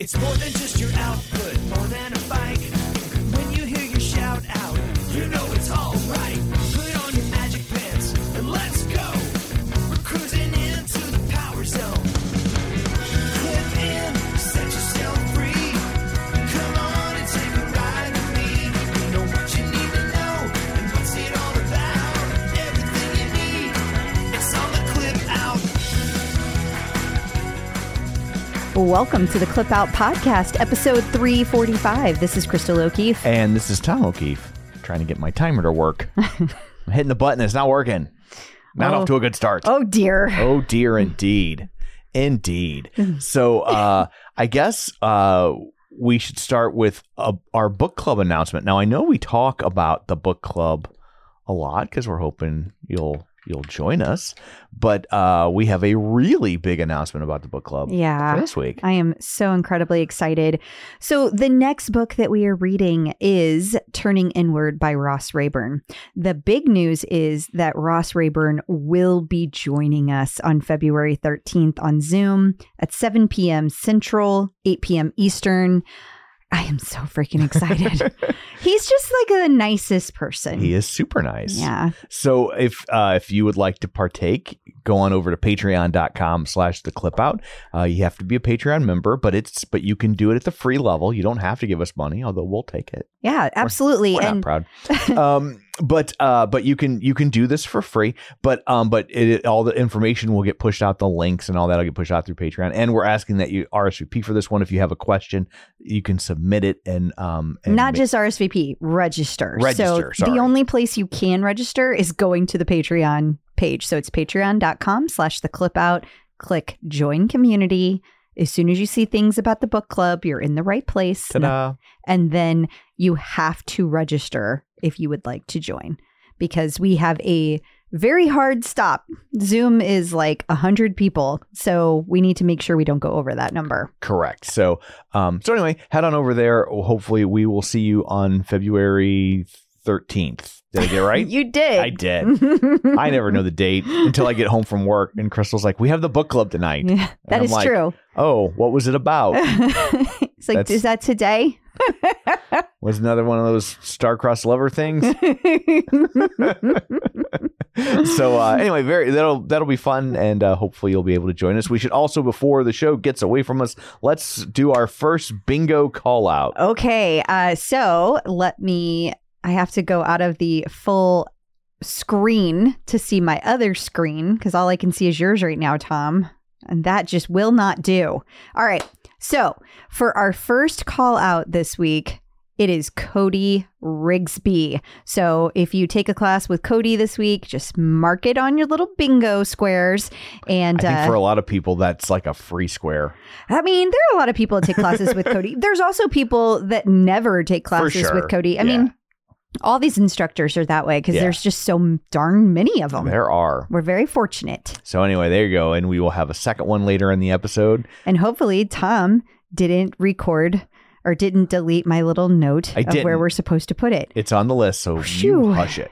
It's more than just your output, more than a bike. When you hear your shout out, you know it's all Welcome to the Clip Out Podcast, episode 345. This is Crystal O'Keefe. And this is Tom O'Keefe trying to get my timer to work. I'm hitting the button, it's not working. Not Oh. off to a good start. Oh dear. Oh dear, indeed, indeed. So, uh, I guess uh, we should start with uh, our book club announcement. Now, I know we talk about the book club a lot because we're hoping you'll you'll join us, but uh, we have a really big announcement about the book club Yeah. for this week. I am so incredibly excited. So, the next book that we are reading is Turning Inward by Ross Rayburn. The big news is that Ross Rayburn will be joining us on February 13th on Zoom at 7 p.m. Central, 8 p.m. Eastern. I am so freaking excited. He's just like the nicest person. He is super nice. Yeah. So if uh, if you would like to partake, go on over to patreon.com slash the clip out. Uh, you have to be a Patreon member, but it's but you can do it at the free level. You don't have to give us money, although we'll take it. Yeah, absolutely. We're and not proud. um, but uh, but you can you can do this for free. But um, but it, all the information will get pushed out, the links and all that will get pushed out through Patreon. And we're asking that you RSVP for this one. If you have a question, you can submit it and um and not ma- just RSVP, register. Register, So sorry. the only place you can register is going to the Patreon page. So it's patreon.com slash the clip out. Click join community. As soon as you see things about the book club, you're in the right place. ta-da. And then you have to register if you would like to join because we have a very hard stop. Zoom is like 100 people. So we need to make sure we don't go over that number. Correct. So, um, so anyway, head on over there. Hopefully, we will see you on February thirteenth. Did I get it right? You did. I did. I never know the date until I get home from work, and Crystal's like, "We have the book club tonight." Yeah, that I'm is like, true. Oh, what was it about? it's like, That's- is that today? Was another one of those star-crossed lover things? so uh, anyway, very that'll that'll be fun, and uh, hopefully you'll be able to join us. We should also, before the show gets away from us, let's do our first bingo call out. okay. Uh, so let me, I have to go out of the full screen to see my other screen because all I can see is yours right now, Tom. And that just will not do. All right. So for our first call out this week, it is Cody Rigsby. So if you take a class with Cody this week, just mark it on your little bingo squares. And uh, for a lot of people, that's like a free square. I mean, there are a lot of people that take classes with Cody. There's also people that never take classes sure. with Cody. I Yeah. mean, all these instructors are that way because Yeah. there's just so darn many of them. There are. We're very fortunate. So anyway, there you go, and we will have a second one later in the episode. And hopefully, Tom didn't record or didn't delete my little note I of where didn't. we're supposed to put it. It's on the list, so Phew. you hush it.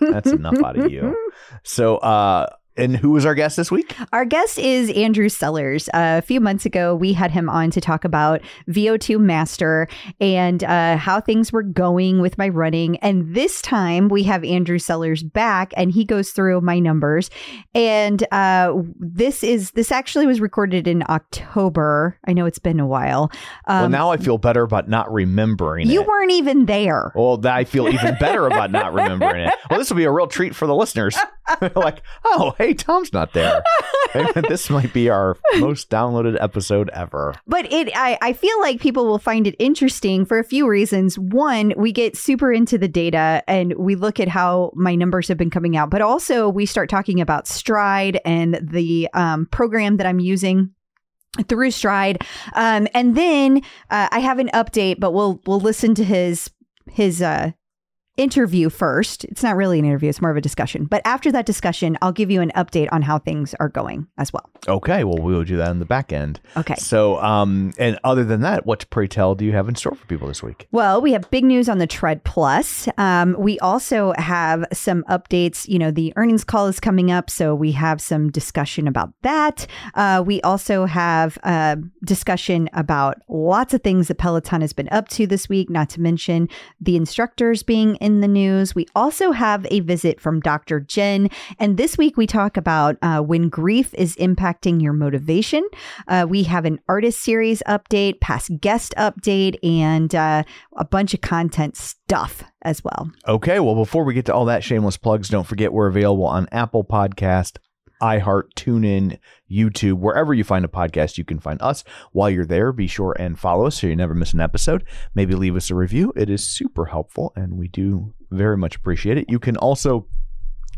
That's enough out of you. So, uh, and who was our guest this week? Our guest is Andrew Sellars. Uh, a few months ago, we had him on to talk about VO2 Master and uh, how things were going with my running. And this time, we have Andrew Sellars back, and he goes through my numbers. And uh, this is this actually was recorded in October. I know it's been a while. well, Um, now I feel better about not remembering you it. weren't even there. Well, I feel even better about not remembering it. Well, this will be a real treat for the listeners. like, oh, hey, Tom's not there. this might be our most downloaded episode ever. But it, I, I feel like people will find it interesting for a few reasons. One, we get super into the data and we look at how my numbers have been coming out, but also we start talking about Stride and the um, program that I'm using through Stride. Um, and then uh, I have an update, but we'll we'll listen to his his uh, interview first. It's not really an interview, it's more of a discussion. But after that discussion, I'll give you an update on how things are going as well. Okay, well, we will do that in the back end. Okay. So, um, and other than that, what pray tell do you have in store for people this week? Well, we have big news on the Tread Plus. Um, we also have some updates. You know, the earnings call is coming up, so we have some discussion about that. Uh, we also have a discussion about lots of things that Peloton has been up to this week, not to mention the instructors being in the news. We also have a visit from Dr. Jenn. And this week we talk about uh, when grief is impacting your motivation. Uh, we have an artist series update, past guest update, and uh, a bunch of content stuff as well. Okay, well, before we get to all that shameless plugs, don't forget we're available on Apple Podcast, iHeart, TuneIn, YouTube, wherever you find a podcast, you can find us. While you're there, be sure and follow us so you never miss an episode. Maybe leave us a review. It is super helpful, and we do very much appreciate it. You can also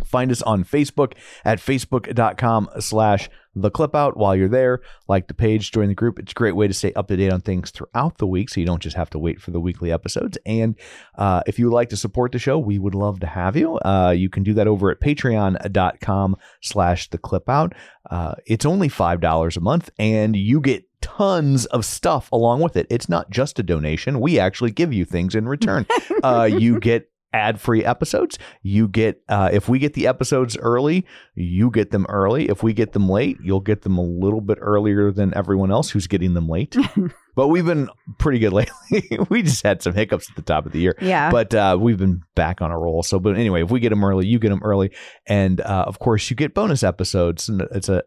Find us on Facebook at facebook.com slash the clip out while you're there. Like the page, join the group. It's a great way to stay up to date on things throughout the week so you don't just have to wait for the weekly episodes. And uh, if you would like to support the show, we would love to have you. Uh, you can do that over at patreon.com slash the clip out. Uh, it's only $5 a month and you get tons of stuff along with it. It's not just a donation. We actually give you things in return. uh, you get ad-free episodes. You get uh, if we get the episodes early, you get them early. If we get them late, you'll get them a little bit earlier than everyone else who's getting them late. but we've been pretty good lately. we just had some hiccups at the top of the year. Yeah. But uh, we've been back on a roll. So, but anyway, if we get them early, you get them early, and uh, of course, you get bonus episodes. And it's a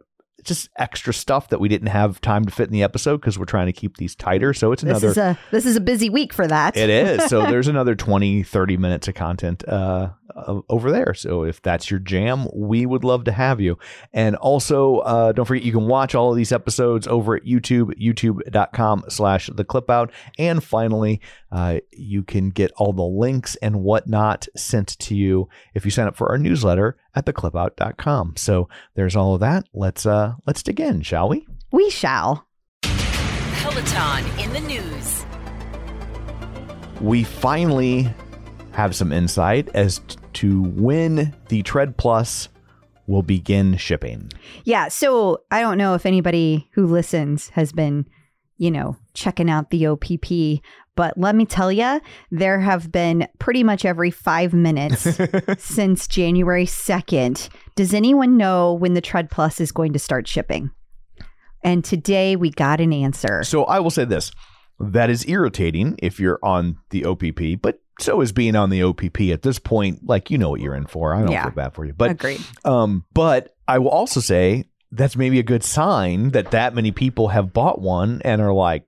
just extra stuff that we didn't have time to fit in the episode because we're trying to keep these tighter. So it's This another. is a this is a busy week for that. It is. So there's another 20, 30 minutes of content uh, uh, over there. So if that's your jam, we would love to have you. And also, uh, don't forget, you can watch all of these episodes over at YouTube, youtube.com slash the clip out. And finally, uh, you can get all the links and whatnot sent to you if you sign up for our newsletter at theclipout.com. So there's all of that. Let's, uh, let's dig in, shall we? we shall. Peloton in the news. we finally have some insight as to when the Tread Plus will begin shipping. Yeah. So I don't know if anybody who listens has been, you know, checking out the OPP, but let me tell you, there have been pretty much every five minutes since January 2nd. Does anyone know when the Tread Plus is going to start shipping? And today we got an answer. So I will say this that is irritating if you're on the OPP, but so is being on the OPP at this point. Like, you know what you're in for. I don't Yeah. feel bad for you. But Agreed. Um, but I will also say that's maybe a good sign that that many people have bought one and are like,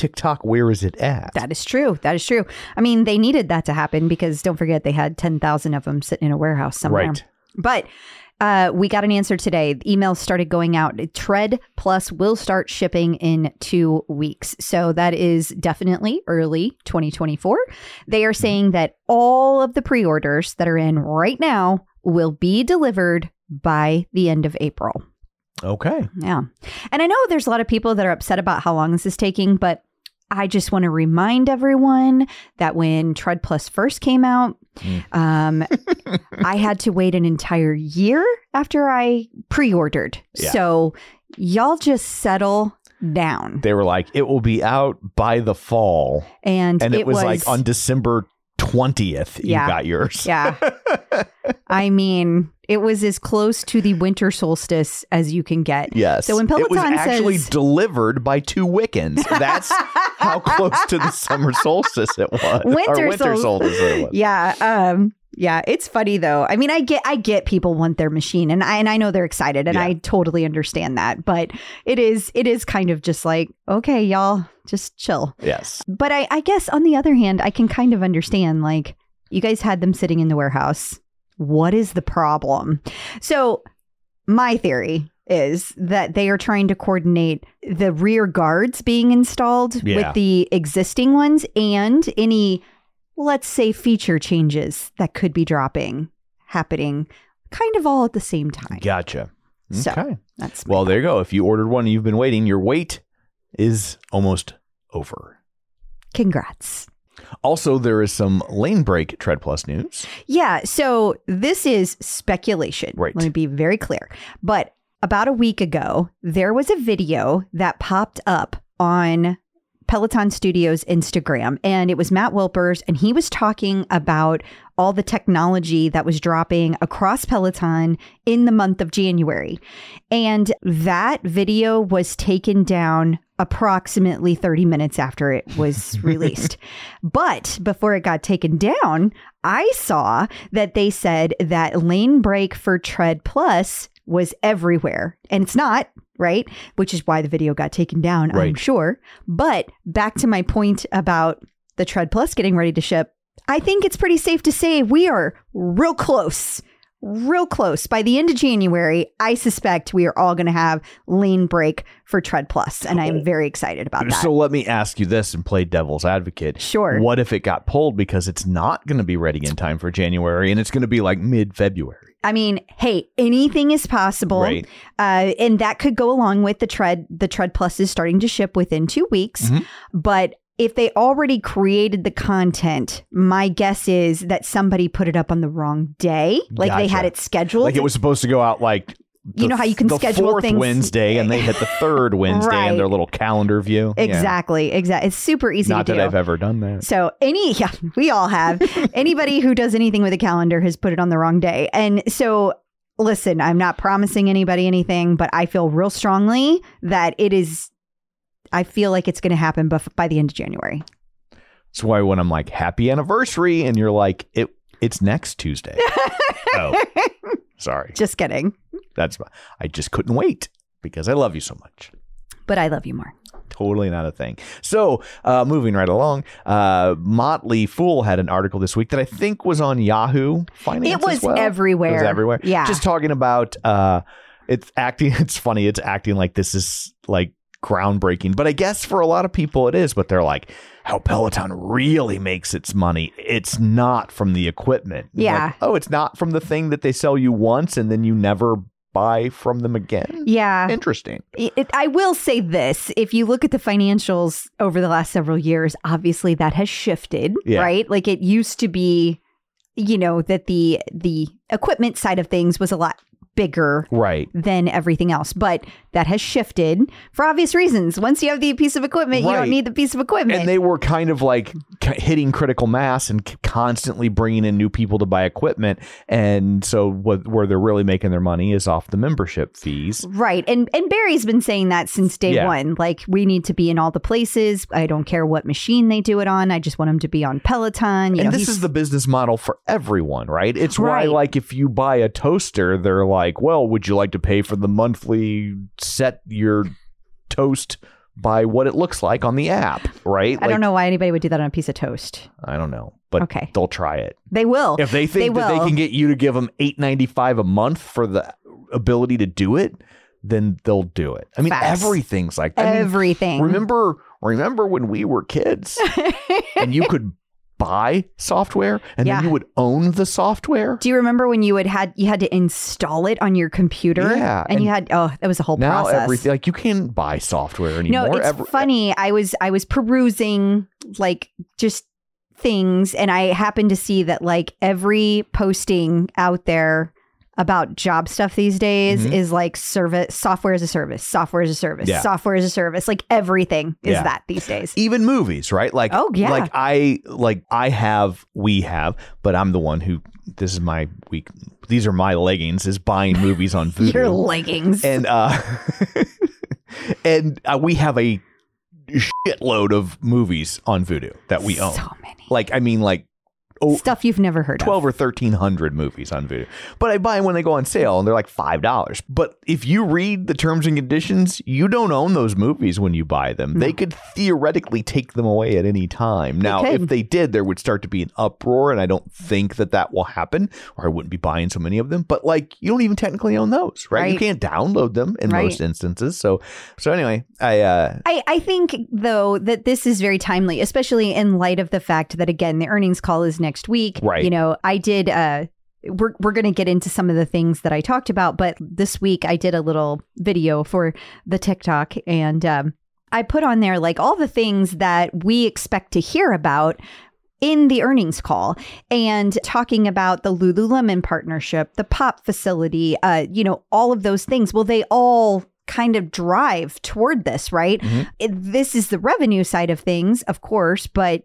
TikTok, where is it at? That is true. That is true. I mean, they needed that to happen because don't forget they had 10,000 of them sitting in a warehouse somewhere. Right. But uh, we got an answer today. The emails started going out. Tread Plus will start shipping in two weeks. So that is definitely early 2024. They are saying that all of the pre orders that are in right now will be delivered by the end of April. Okay. Yeah. And I know there's a lot of people that are upset about how long this is taking, but I just want to remind everyone that when Tread Plus first came out, Mm. um, I had to wait an entire year after I pre ordered. Yeah. So y'all just settle down. They were like, it will be out by the fall. And, And it, was, like on December 20th, Yeah. you got yours. Yeah. I mean, it was as close to the winter solstice as you can get. Yes. So when it was actually says- delivered by two Wiccans. That's how close to the summer solstice it was. Winter or winter sol- solstice it was. Yeah, um yeah, it's funny though. I mean, I get I get people want their machine and I and I know they're excited and Yeah. I totally understand that, but it is it is kind of just like, okay, y'all, just chill. Yes. But I I guess on the other hand, I can kind of understand like you guys had them sitting in the warehouse. What is the problem? So, my theory is that they are trying to coordinate the rear guards being installed Yeah. with the existing ones and any, let's say, feature changes that could be dropping, happening kind of all at the same time. Gotcha. So- Okay. That's Well, there you go. If you ordered one and you've been waiting, your wait is almost over. congrats. Also, there is some Lanebreak Tread Plus news. Yeah. So this is speculation. Right. Let me be very clear. But about a week ago, there was a video that popped up on Peloton Studios Instagram, and it was Matt Wilpers, and he was talking about all the technology that was dropping across Peloton in the month of January. And that video was taken down approximately 30 minutes after it was released. But before it got taken down, I saw that they said that Lanebreak for Tread Plus was everywhere. And it's not, right? Which is why the video got taken down, I'm sure. But back to my point about the Tread Plus getting ready to ship, I think it's pretty safe to say we are real close. Real close. By the end of January, I suspect we are all going to have Lanebreak for Tread Plus, and I'm oh. very excited about that. So let me ask you this and play devil's advocate. Sure. What if it got pulled because it's not going to be ready in time for January and it's going to be like mid February? I mean, hey, anything is possible, Right. uh, and that could go along with the tread. The tread plus is starting to ship within two weeks, Mhm. but if they already created the content, my guess is that somebody put it up on the wrong day, like they had it scheduled. Like it was supposed to go out like You know how you can schedule fourth things- Wednesday and they hit the third Wednesday in their little calendar view. Yeah. exactly, exactly. It's super easy to Not that do. I've ever done that. So any yeah, we all have. Anybody who does anything with a calendar has put it on the wrong day. And so listen, I'm not promising anybody anything, but I feel real strongly that it is I feel like it's going to happen bef- by the end of January. That's why when I'm like happy anniversary and you're like it it's next Tuesday. oh, sorry. Just kidding. That's I just couldn't wait because I love you so much. But I love you more. Totally not a thing. So, uh, moving right along, uh, Motley Fool had an article this week that I think was on Yahoo Finance. It was as well. everywhere. It was everywhere. Yeah. Just talking about uh, it's acting. It's funny. It's acting like this is like groundbreaking, but I guess for a lot of people it is. But they're like, how Peloton really makes its money. It's not from the equipment. Yeah. Like, oh, it's not from the thing that they sell you once and then you never buy from them again. Yeah. Interesting. It, I will say this: if you look at the financials over the last several years, obviously that has shifted, Yeah. right? Like it used to be, you know, that the the equipment side of things was a lot bigger Right. than everything else, but that has shifted for obvious reasons. Once you have the piece of equipment, you don't need the piece of equipment. and they were kind of like hitting critical mass and constantly bringing in new people to buy equipment and so what, where they're really making their money is off the membership fees Right. And and Barry's been saying that since day Yeah. one. Like we need to be in all the places. I don't care what machine they do it on. I just want them to be on Peloton. You and know, this is the business model for everyone right it's why like if you buy a toaster they're like well would you like to pay for the monthly set your toast by what it looks like on the app right I don't know why anybody would do that on a piece of toast. i don't know but Okay. they'll try it They will. if they think They that they can get you to give them eight ninety five a month for the ability to do it, then they'll do it. I mean, Facts. everything's like I mean, Everything. remember, remember when we were kids and you could buy software and Yeah. then you would own the software. do you remember when you would had you had to install it on your computer? Yeah, And, and you had oh, that was a whole Now process. everything like you can't buy software anymore. No, it's Every- funny. I was I was perusing like just things, and I happened to see that like every posting out there about job stuff these days Mhm. is like service software as a service, software as a service, Yeah. software as a service. Like everything is Yeah. that these days. even movies, right? Like, Oh, yeah. like I like I have, we have, but I'm the one who. This is my week. These are my leggings. Is buying movies on Vudu. Your leggings. and uh and uh, we have a shitload of movies on Vudu that we own. So many. Like I mean like oh, Stuff you've never heard 12 of. or 1300 movies on Vudu. But I buy them when they go on sale and they're like $5. But if you read the terms and conditions, you don't own those movies when you buy them. They could theoretically take them away at any time. Now, could. if they did, there would start to be an uproar and I don't think that that will happen or I wouldn't be buying so many of them. But like you don't even technically own those, right? You can't download them in Right. most instances. So so anyway, I uh I, I think though that this is very timely, especially in light of the fact that again the earnings call is next week. Right. You know, I did uh we're we're gonna get into some of the things that I talked about, but this week I did a little video for the TikTok and um I put on there like all the things that we expect to hear about in the earnings call and talking about the Lululemon partnership, the pop facility, uh, you know, all of those things. Well, they all kind of drive toward this, right? It- this is the revenue side of things, of course, but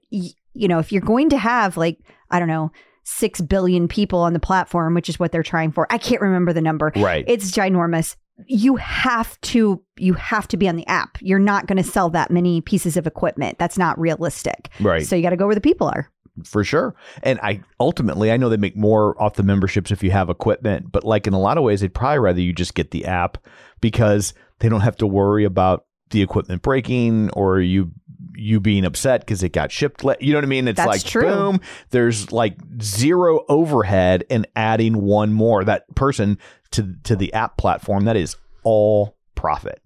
you know, if you're going to have like, I don't know, 6 billion people on the platform, which is what they're trying for. I can't remember the number. Right. It's ginormous. You have to you have to be on the app. You're not going to sell that many pieces of equipment. That's not realistic. Right. So you got to go where the people are. for sure. And I ultimately, I know they make more off the memberships if you have equipment, but like in a lot of ways, they'd probably rather you just get the app because they don't have to worry about the equipment breaking or you you being upset because it got shipped. You know what I mean? It's That's like true. boom. There's like zero overhead and adding one more that person to to the app platform. That is all profit.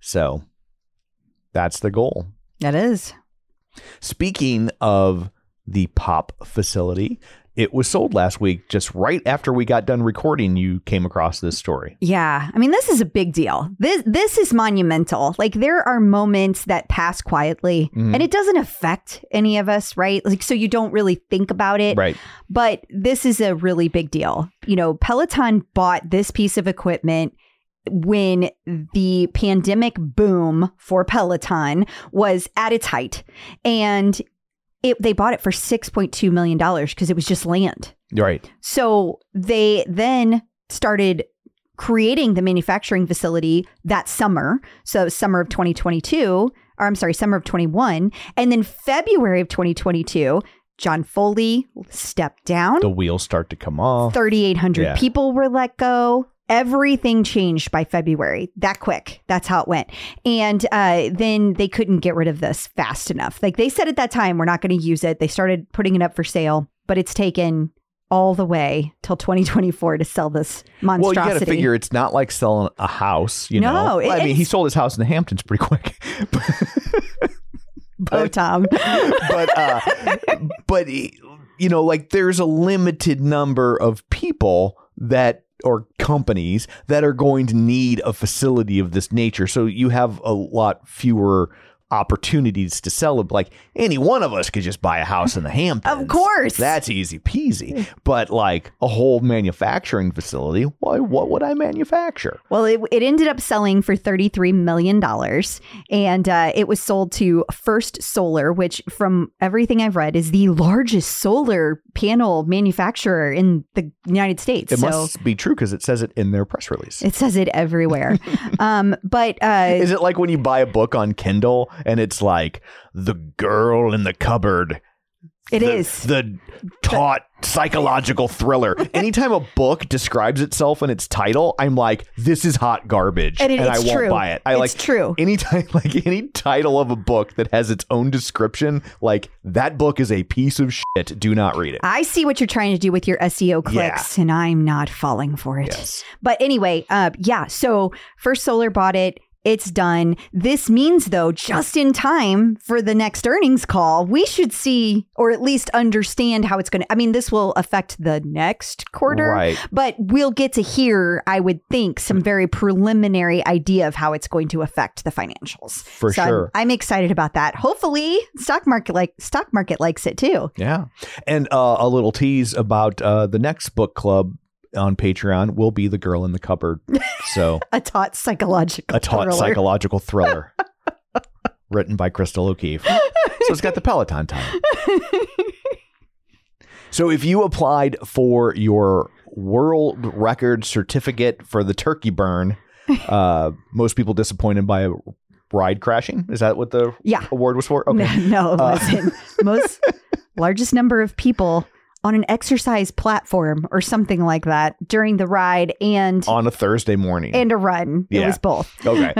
So that's the goal. That is. Speaking of the pop facility, it was sold last week just right after we got done recording. You came across this story. Yeah. I mean, this is a big deal. This this is monumental. Like there are moments that pass quietly Mhm. and it doesn't affect any of us, right? Like so you don't really think about it. Right. But this is a really big deal. You know, Peloton bought this piece of equipment when the pandemic boom for Peloton was at its height. And it, they bought it for $6.2 million because it was just land. Right. So they then started creating the manufacturing facility that summer. So summer of 2022, or I'm sorry, summer of 21. And then February of 2022, John Foley stepped down. The wheels start to come off. 3,800 Yeah. people were let go. Everything changed by February. That quick. That's how it went. And uh, then they couldn't get rid of this fast enough. Like they said at that time, we're not going to use it. They started putting it up for sale, but it's taken all the way till 2024 to sell this monstrosity. Well, you got to figure it's not like selling a house. You No, know, it- I mean, he sold his house in the Hamptons pretty quick. oh, Tom. but uh, but you know, like there's a limited number of people that or companies that are going to need a facility of this nature. So you have a lot fewer opportunities to sell it. Like any one of us could just buy a house in the Hamptons. Of course. That's easy peasy. But like a whole manufacturing facility, why what would I manufacture? Well, it, it ended up selling for $33 million and uh, it was sold to First Solar, which, from everything I've read, is the largest solar panel manufacturer in the United States. It so must be true because it says it in their press release. it says it everywhere. um, but uh, Is it like when you buy a book on Kindle and it's like the girl in the cupboard? It the, is. the taut psychological thriller. Anytime a book describes itself in its title, I'm like, this is hot garbage, And it- I it's won't true. buy it. I It's like true. Anytime, like any title of a book that has its own description, like that book is a piece of shit. Do not read it. I see what you're trying to do with your SEO clicks, and I'm not falling for it. Yes. But anyway, uh, yeah. So First Solar bought it. It's done. This means, though, just in time for the next earnings call, we should see or at least understand how it's going to. I mean, this will affect the next quarter, Right. but we'll get to hear, I would think, some very preliminary idea of how it's going to affect the financials. For So I'm- sure. I'm, excited about that. Hopefully, stock market like stock market likes it too. Yeah. And uh, a little tease about uh, the next book club on Patreon will be The Girl in the Cupboard. So A taut psychological a taut thriller. psychological thriller written by Crystal O'Keefe. So it's got the Peloton time. So if you applied for your world record certificate for the turkey burn, uh, most people disappointed by a ride crashing. Is that what the Yeah. award was for? Okay. No, no, it Uh, wasn't. Most largest number of people on an exercise platform or something like that during the ride and On a Thursday morning. and a run. It was both. okay.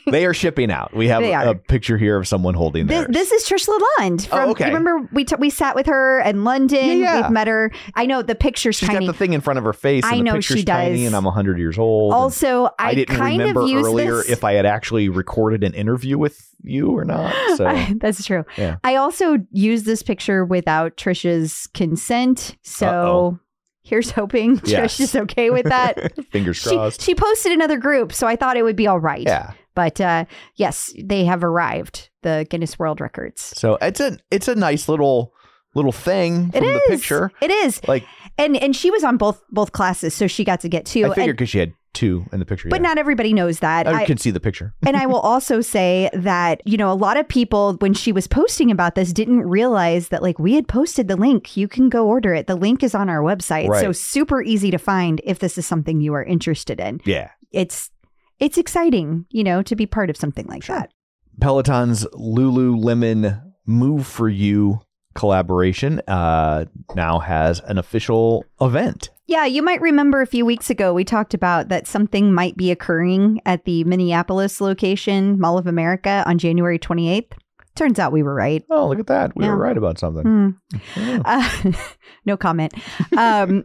They are shipping out. We have a, a picture here of someone holding This, theirs. this is Trish Lalonde. Oh, from, Oh, okay. you Remember we t- we sat with her in London. Yeah, yeah. We've met her. I know the picture's She's tiny. got the thing in front of her face. And I the know picture's she tiny does. and I'm 100 years old. also, I, I didn't kind remember earlier this. if I had actually recorded an interview with you or not. So That's true. Yeah. I also used this picture without Trisha's consent. So Uh-oh. here's hoping Yes. Trish is okay with that. fingers she, crossed. she posted another group, so I thought it would be all right. yeah. But uh, yes, they have arrived, the Guinness World Records. So it's a it's a nice little little thing It from is. the picture. It is. Like And and she was on both both classes, so she got to get two. I figured because she had two in the picture. but yeah. not everybody knows that. I, I- can see the picture. and I will also say that, you know, a lot of people, when she was posting about this, didn't realize that, like, we had posted the link. You can go order it. The link is on our website. So, super easy to find if this is something you are interested in. Yeah. It's, it's exciting, you know, to be part of something like that. Peloton's Lululemon Move for You collaboration uh, now has an official event. Yeah, you might remember a few weeks ago we talked about that something might be occurring at the Minneapolis location, Mall of America, on January 28th. Turns out we were right. Oh, look at that. We Yeah. were right about something. Hmm. Yeah. Uh, no comment. Um,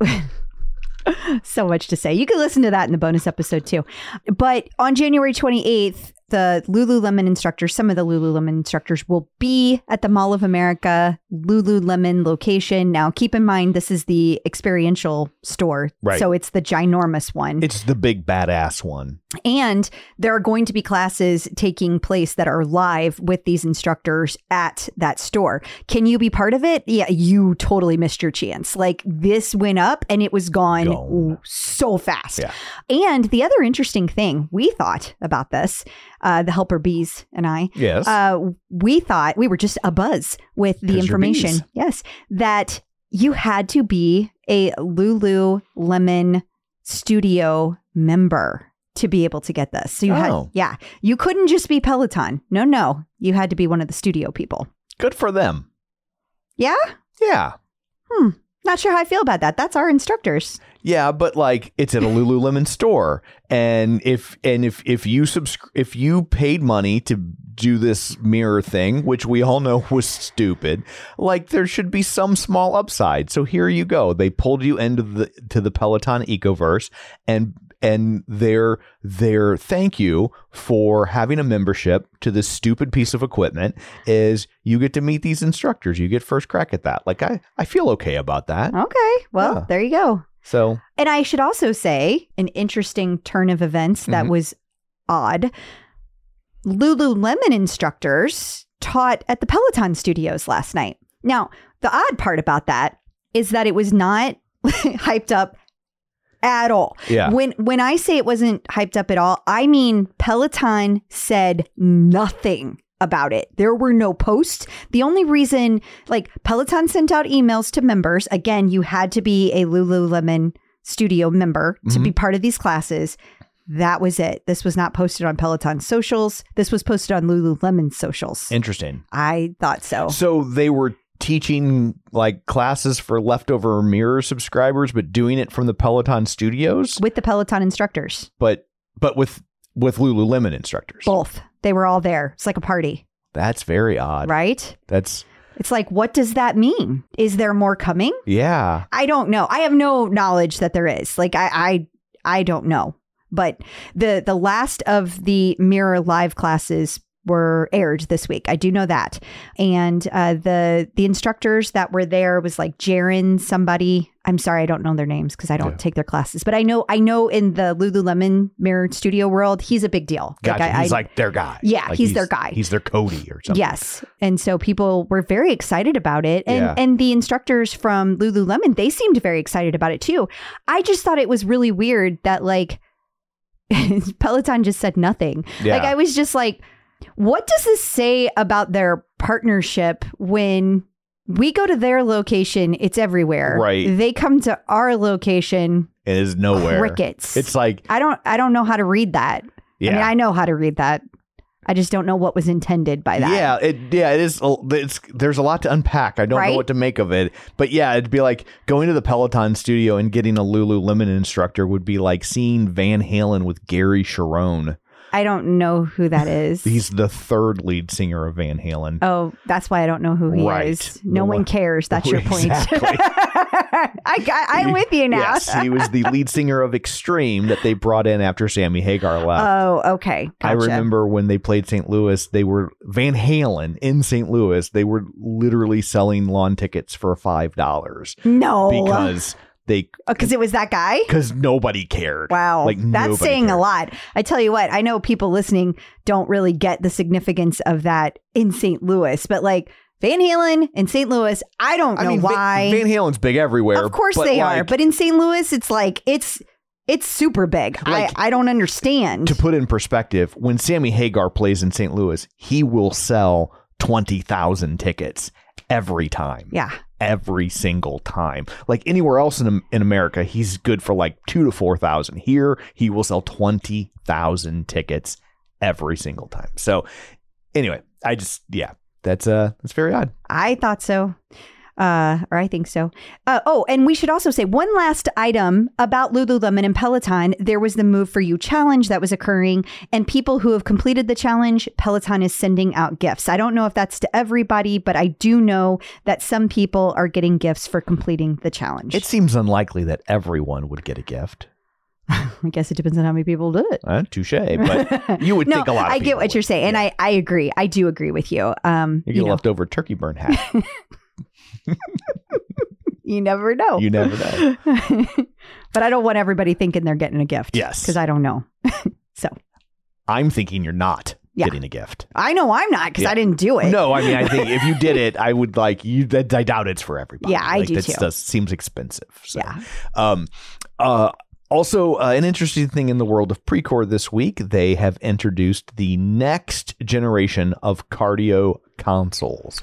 so much to say. You can listen to that in the bonus episode too. But on January 28th, the Lululemon instructors, some of the Lululemon instructors will be at the Mall of America Lululemon location. Now, keep in mind, this is the experiential store. Right. So it's the ginormous one. It's the big badass one. And there are going to be classes taking place that are live with these instructors at that store. Can you be part of it? Yeah, you totally missed your chance. Like this went up and it was gone, Gone. so fast. Yeah. And the other interesting thing we thought about this, uh, the helper bees and I, Yes. uh, we thought we were just a buzz with the information. Yes, that you had to be a Lululemon studio member to be able to get this. So you Oh. had, yeah, you couldn't just be Peloton. No, no, you had to be one of the studio people. Good for them. Yeah, Yeah. Not sure how I feel about that. That's our instructors. Yeah, but like it's at a Lululemon store, and if and if if you subscri- if you paid money to do this mirror thing, which we all know was stupid, like there should be some small upside. So here you go. They pulled you into the to the Peloton ecoverse, and and their their thank you for having a membership to this stupid piece of equipment is you get to meet these instructors. You get first crack at that. Like I I feel okay about that. Okay, well, Yeah. there you go. So And I should also say an interesting turn of events that Mhm. was odd. Lululemon instructors taught at the Peloton studios last night. Now, the odd part about that is that it was not hyped up at all. yeah. When when I say it wasn't hyped up at all, I mean Peloton said nothing about it. There were no posts. The only reason like Peloton sent out emails to members, again, you had to be a Lululemon studio member to be mm-hmm. part of these classes. That was it. This was not posted on Peloton socials. This was posted on Lululemon socials. Interesting. I thought so. So they were teaching like classes for leftover mirror subscribers, but doing it from the Peloton studios, With the Peloton instructors. but but with with Lululemon instructors. Both. They were all there. It's like a party, That's very odd. right? That's It's like, what does that mean? Is there more coming? yeah. I don't know. I have no knowledge that there is. Like I I I don't know. But the the last of the mirror live classes were aired this week. I do know that. And uh, the the instructors that were there was like Jaron somebody. I'm sorry, I don't know their names because I don't Yeah. take their classes. But I know I know in the Lululemon mirror studio world, he's a big deal. Gotcha. I, he's I- like their guy. Yeah, Like, he's their guy. He's their Cody or something. Yes. And so people were very excited about it. And Yeah. and the instructors from Lululemon, they seemed very excited about it too. I just thought it was really weird that like Peloton just said nothing. Yeah. Like I was just like, what does this say about their partnership when we go to their location, it's everywhere. Right. They come to our location, It is nowhere. crickets. It's like I don't I don't know how to read that. yeah. I mean, I know how to read that. I just don't know what was intended by that. Yeah, it yeah, it is. It's there's a lot to unpack. I don't Right? know what to make of it, but yeah, it'd be like going to the Peloton studio and getting a Lululemon instructor would be like seeing Van Halen with Gary Cherone. I don't know who that is. He's the third lead singer of Van Halen. Oh, that's why I don't know who he Right. is. No The one one- cares. That's your point. Exactly. I got, I'm with you now. Yes, he was the lead singer of Extreme that they brought in after Sammy Hagar left. Oh, okay. I remember when they played St. Louis, they were Van Halen in St. Louis. They were literally selling lawn tickets for five dollars No, because they oh, because it was that guy. because nobody cared. Wow, Like, that's saying a lot. I tell you what, I know people listening don't really get the significance of that in St. Louis, but like Van Halen in St. Louis, I don't know I mean, why. Van Halen's big everywhere. of course they are, but in St. Louis, it's like it's it's super big. Like, I I don't understand. to put in perspective, when Sammy Hagar plays in St. Louis, he will sell twenty thousand tickets every time. yeah, every single time. Like anywhere else in in America, he's good for like two to four thousand. Here, he will sell twenty thousand tickets every single time. So, anyway, I just yeah, that's uh that's very odd. I thought so. Uh, or I think so. Uh, oh, and we should also say one last item about Lululemon and Peloton. There was the Move for You challenge that was occurring, and people who have completed the challenge, Peloton is sending out gifts. I don't know if that's to everybody, but I do know that some people are getting gifts for completing the challenge. It seems unlikely that everyone would get a gift. I guess it depends on how many people do it. Uh, touche, but you would no, think a lot. I get what you're would. saying, and I, I agree. I do agree with you. Um, You you, get a know, leftover turkey burn hat. you never know. You never know. but I don't want everybody thinking they're getting a gift. Yes. because I don't know. so I'm thinking you're not Yeah. getting a gift. I know I'm not because Yeah. I didn't do it. No, I mean I think if you did it, I would like you. That I doubt it's for everybody. Yeah, I like, do that too. Does, seems expensive. So. Yeah. Um, uh, also, uh, an interesting thing in the world of Precor this week, they have introduced the next generation of cardio consoles.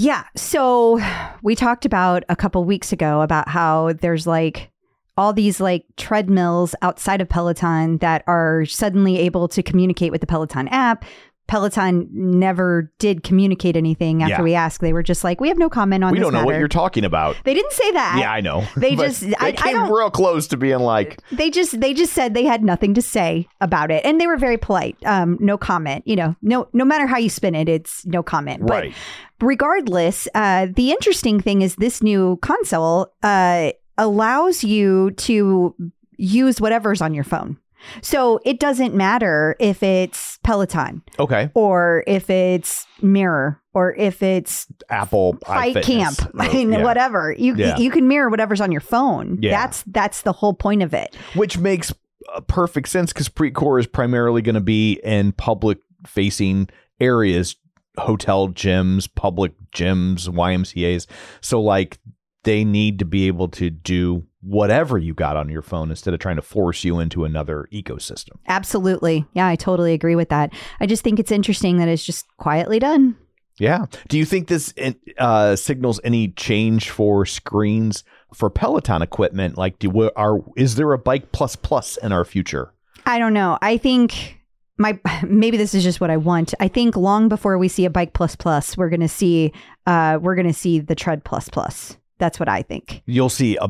Yeah. So we talked about a couple weeks ago about how there's like all these like treadmills outside of Peloton that are suddenly able to communicate with the Peloton app. Peloton never did communicate anything after Yeah. we asked. They were just like, we have no comment on we don't know what you're talking about. They didn't say that. yeah, I know. They just- they I- I came don't- real close to being like, they just they just said they had nothing to say about it and they were very polite um no comment you know no no matter how you spin it it's no comment but right? regardless uh the interesting thing is this new console uh allows you to use whatever's on your phone so it doesn't matter if it's peloton Okay, or if it's mirror or if it's Apple fight camp or- I mean, yeah. whatever you Yeah. you can mirror whatever's on your phone Yeah. that's that's the whole point of it which makes uh, perfect sense because Precor is primarily going to be in public facing areas, hotel gyms, public gyms, YMCA's. So like they need to be able to do whatever you got on your phone instead of trying to force you into another ecosystem. Absolutely. Yeah, I totally agree with that. I just think it's interesting that it's just quietly done. Yeah. Do you think this uh, signals any change for screens for Peloton equipment? Like, do we, are is there a bike plus plus in our future? I don't know. I think my maybe this is just what I want. I think long before we see a bike plus plus, we're gonna see uh we're gonna see the tread plus plus. That's what I think. You'll see a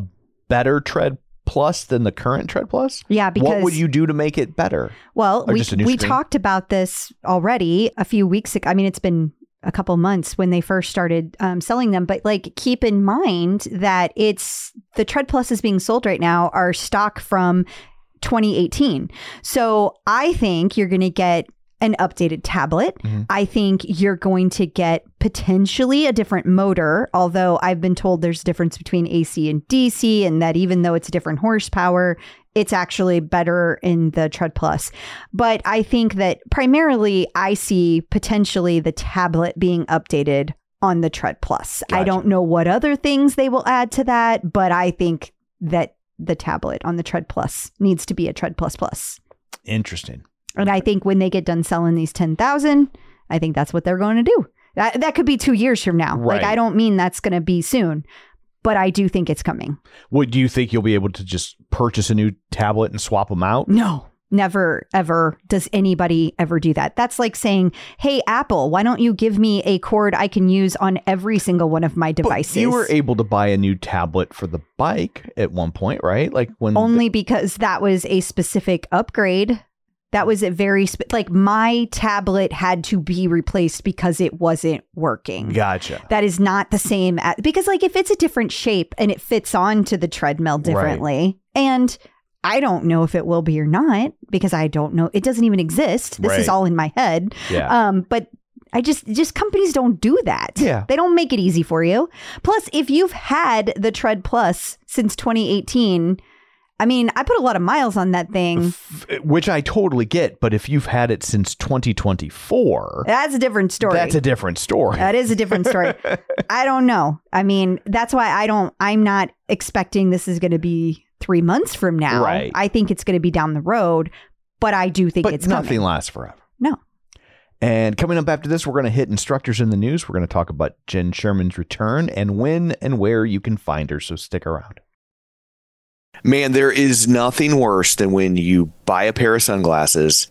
better tread plus than the current tread plus. Yeah, because what would you do to make it better? Well, Or we just a new we screen? talked about this already a few weeks ago. I mean, it's been a couple months when they first started um, selling them, but like keep in mind that it's the Tread Pluses being sold right now are stock from 2018. So I think you're going to get an updated tablet. Mhm. I think you're going to get potentially a different motor, although I've been told there's a difference between AC and DC, and that even though it's a different horsepower, it's actually better in the Tread Plus. But I think that primarily I see potentially the tablet being updated on the Tread Plus. I don't know what other things they will add to that, but I think that the tablet on the Tread Plus needs to be a Tread Plus Plus. Interesting. And I think when they get done selling these 10,000, I think that's what they're going to do. That, that could be two years from now. Like, I don't mean that's going to be soon, but I do think it's coming. Would do you think you'll be able to just purchase a new tablet and swap them out? No, never, ever does anybody ever do that. That's like saying, hey, Apple, why don't you give me a cord I can use on every single one of my But devices? you were able to buy a new tablet for the bike at one point, right? Like when Only because that was a specific upgrade. That was a very, spe- like, my tablet had to be replaced because it wasn't working. Gotcha. that is not the same as, because like if it's a different shape and it fits onto the treadmill differently and I don't know if it will be or not because I don't know it doesn't even exist. This is all in my head. Yeah. Um but I just just companies don't do that. Yeah. They don't make it easy for you. Plus if you've had the Tread Plus since 2018 I mean, I put a lot of miles on that thing. which I totally get. But if you've had it since 2024, That's a different story. that's a different story. That is a different story. I don't know. I mean, that's why I don't, I'm not expecting this is going to be three months from now. Right. I think it's going to be down the road, but I do think but it's nothing coming. lasts forever. No. And coming up after this, we're going to hit instructors in the news. We're going to talk about Jenn Sherman's return and when and where you can find her. So stick around. Man, there is nothing worse than when you buy a pair of sunglasses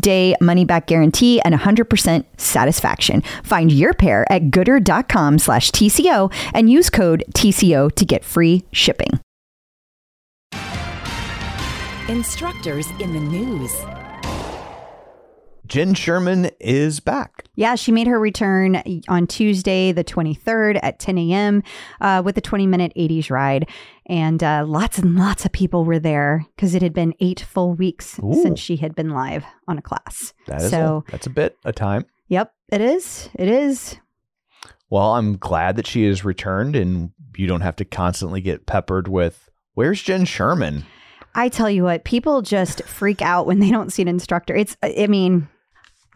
day money back guarantee and 100% satisfaction. Find your pair at goodr.com slash TCO and use code TCO to get free shipping. Instructors in the news. Jenn Sherman is back. Yeah, she made her return on Tuesday, the 23rd at 10 a.m. Uh, with a 20 minute 80s ride. And uh, lots and lots of people were there because it had been eight full weeks Ooh. since she had been live on a class. That is so, a, that's a bit of time. yep, it is. It is. Well, I'm glad that she has returned and you don't have to constantly get peppered with, where's Jenn Sherman? I tell you what, people just freak out when they don't see an instructor. It's, I mean,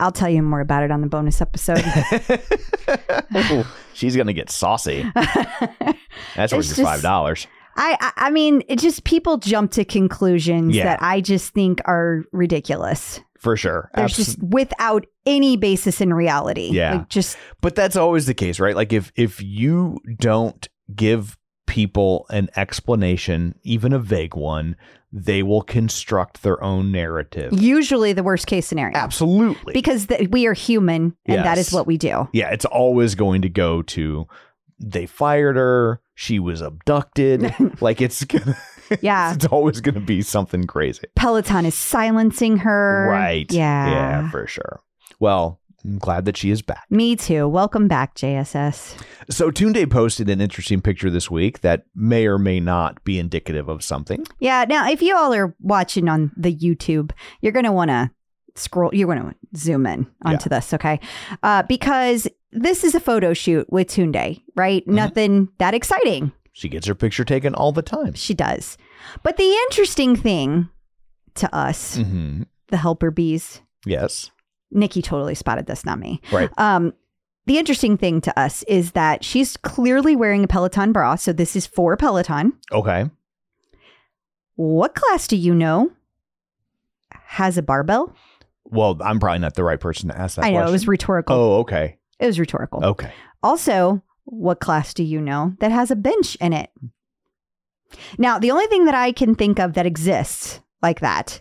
I'll tell you more about it on the bonus episode. She's going to get saucy. That's worth your just- $5. I, I, I mean, it just people jump to conclusions Yeah. that I just think are ridiculous. For sure. There's Abs- just without any basis in reality. Yeah. Like just but that's always the case, right? Like if if you don't give people an explanation, even a vague one, they will construct their own narrative. usually the worst case scenario. Absolutely. Because th- we are human and that Yes. is what we do. yeah, it's always going to go to they fired her, she was abducted. like it's gonna Yeah. it's always gonna be something crazy. Peloton is silencing her. Right. Yeah. Yeah, for sure. Well, I'm glad that she is back. Me too. Welcome back, JSS. So Tunde posted an interesting picture this week that may or may not be indicative of something. Yeah. Now, if you all are watching on the YouTube, you're going to want to scroll, you're going to zoom in onto this, okay? Uh, because this is a photo shoot with Tunde, right? Mm-hmm. Nothing that exciting. She gets her picture taken all the time. She does. But the interesting thing to us, hmm the helper bees, Yes. Nikki totally spotted this, not me. Right. Um, the interesting thing to us is that she's clearly wearing a Peloton bra. So this is for Peloton. Okay. What class do you know has a barbell? Well, I'm probably not the right person to ask that I know question. it was rhetorical. Oh, okay. It was rhetorical. Okay. Also, what class do you know that has a bench in it? Now, the only thing that I can think of that exists like that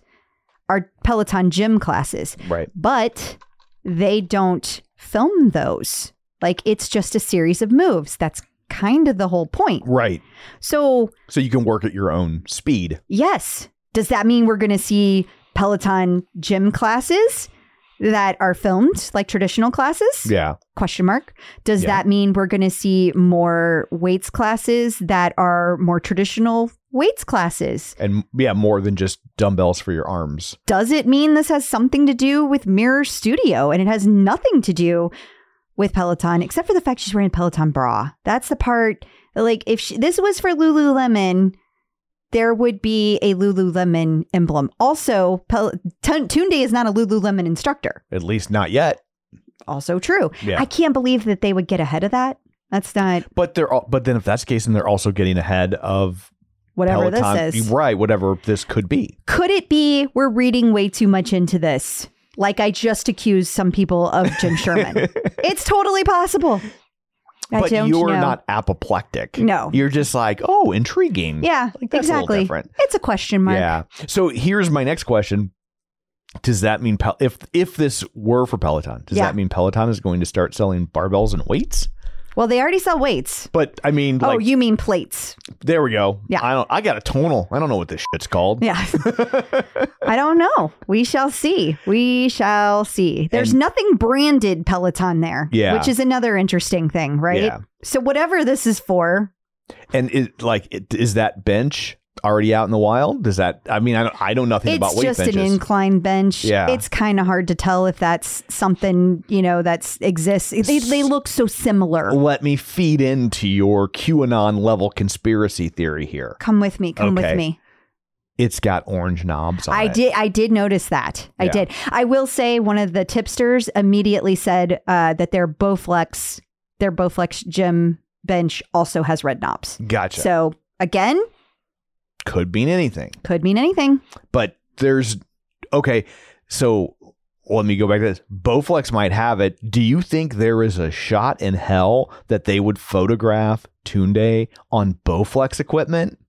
are Peloton gym classes, Right. but they don't film those. Like it's just a series of moves. That's kind of the whole point. Right. So, So you can work at your own speed. yes, does that mean we're going to see Peloton gym classes that are filmed like traditional classes? Yeah. question mark does Yeah. that mean we're going to see more weights classes that are more traditional weights classes And yeah, more than just dumbbells for your arms. does it mean this has something to do with mirror studio and it has nothing to do with peloton except for the fact she's wearing a peloton bra that's the part like if she, this was for lululemon there would be a lululemon emblem also Pel- Tun- tunde is not a lululemon instructor At least not yet. also true Yeah. i can't believe that they would get ahead of that that's not But they're all, but then if that's the case, then they're also getting ahead of whatever Peloton. this is. Right. Whatever this could be. Could it be we're reading way too much into this? like I just accused some people of Jim Sherman. it's totally possible. I but don't you're know. not apoplectic. No. You're just like, oh, intriguing. Yeah, Like, that's a little exactly. different. It's a question mark. Yeah. So here's my next question. Does that mean Pel- if if this were for Peloton, does Yeah. that mean Peloton is going to start selling barbells and weights? Well, they already sell weights. But I mean, oh, like, you mean plates? there we go. Yeah. I don't. I got a tonal. I don't know what this shit's called. Yeah. I don't know. We shall see. We shall see. There's And- nothing branded Peloton there. Yeah. Which is another interesting thing, right? Yeah. So whatever this is for, And it like it, is that bench already out in the wild? Does that? I mean, I don't. I know nothing about weight benches. it's just an incline bench. Yeah. It's kind of hard to tell if that's something, you know, that exists. They, they look so similar. Let me feed into your QAnon level conspiracy theory here. Come with me. Come Okay. with me. It's got orange knobs on I it. did. I did notice that. I Yeah. did. I will say one of the tipsters immediately said uh, that their Bowflex, their Bowflex gym bench also has red knobs. Gotcha. So again, Could mean anything. could mean anything. but there's okay. So let me go back to this. Bowflex might have it. Do you think there is a shot in hell that they would photograph Tunde on Bowflex equipment,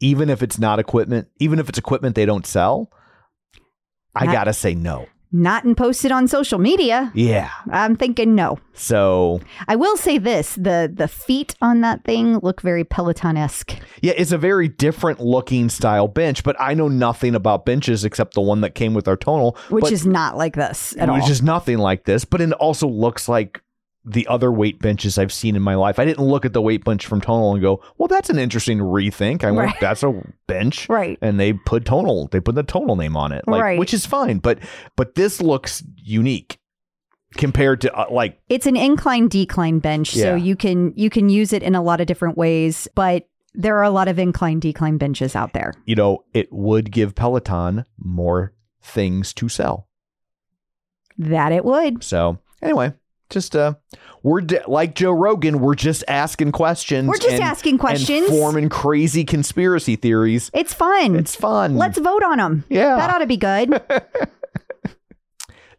even if it's not equipment, even if it's equipment they don't sell? I Not- gotta say no. Not and posted on social media. Yeah. I'm thinking no. So I will say this: the the feet on that thing look very Peloton esque. yeah, it's a very different looking style bench, but I know nothing about benches except the one that came with our tonal, Which but- is not like this at which all. Which is nothing like this, but it also looks like the other weight benches I've seen in my life. I didn't look at the weight bench from Tonal and go, "Well, that's an interesting rethink." I went, Right. "That's a bench." right. And they put Tonal, they put the Tonal name on it, like, Right. which is fine. But but this looks unique compared to uh, like It's an incline decline bench, Yeah. so you can you can use it in a lot of different ways, but there are a lot of incline decline benches out there. you know, it would give Peloton more things to sell. That it would. So anyway. Just uh, we're de- like Joe Rogan. We're just asking questions. We're just and- asking questions. and forming crazy conspiracy theories. It's fun. It's fun. Let's vote on them. Yeah. That ought to be good.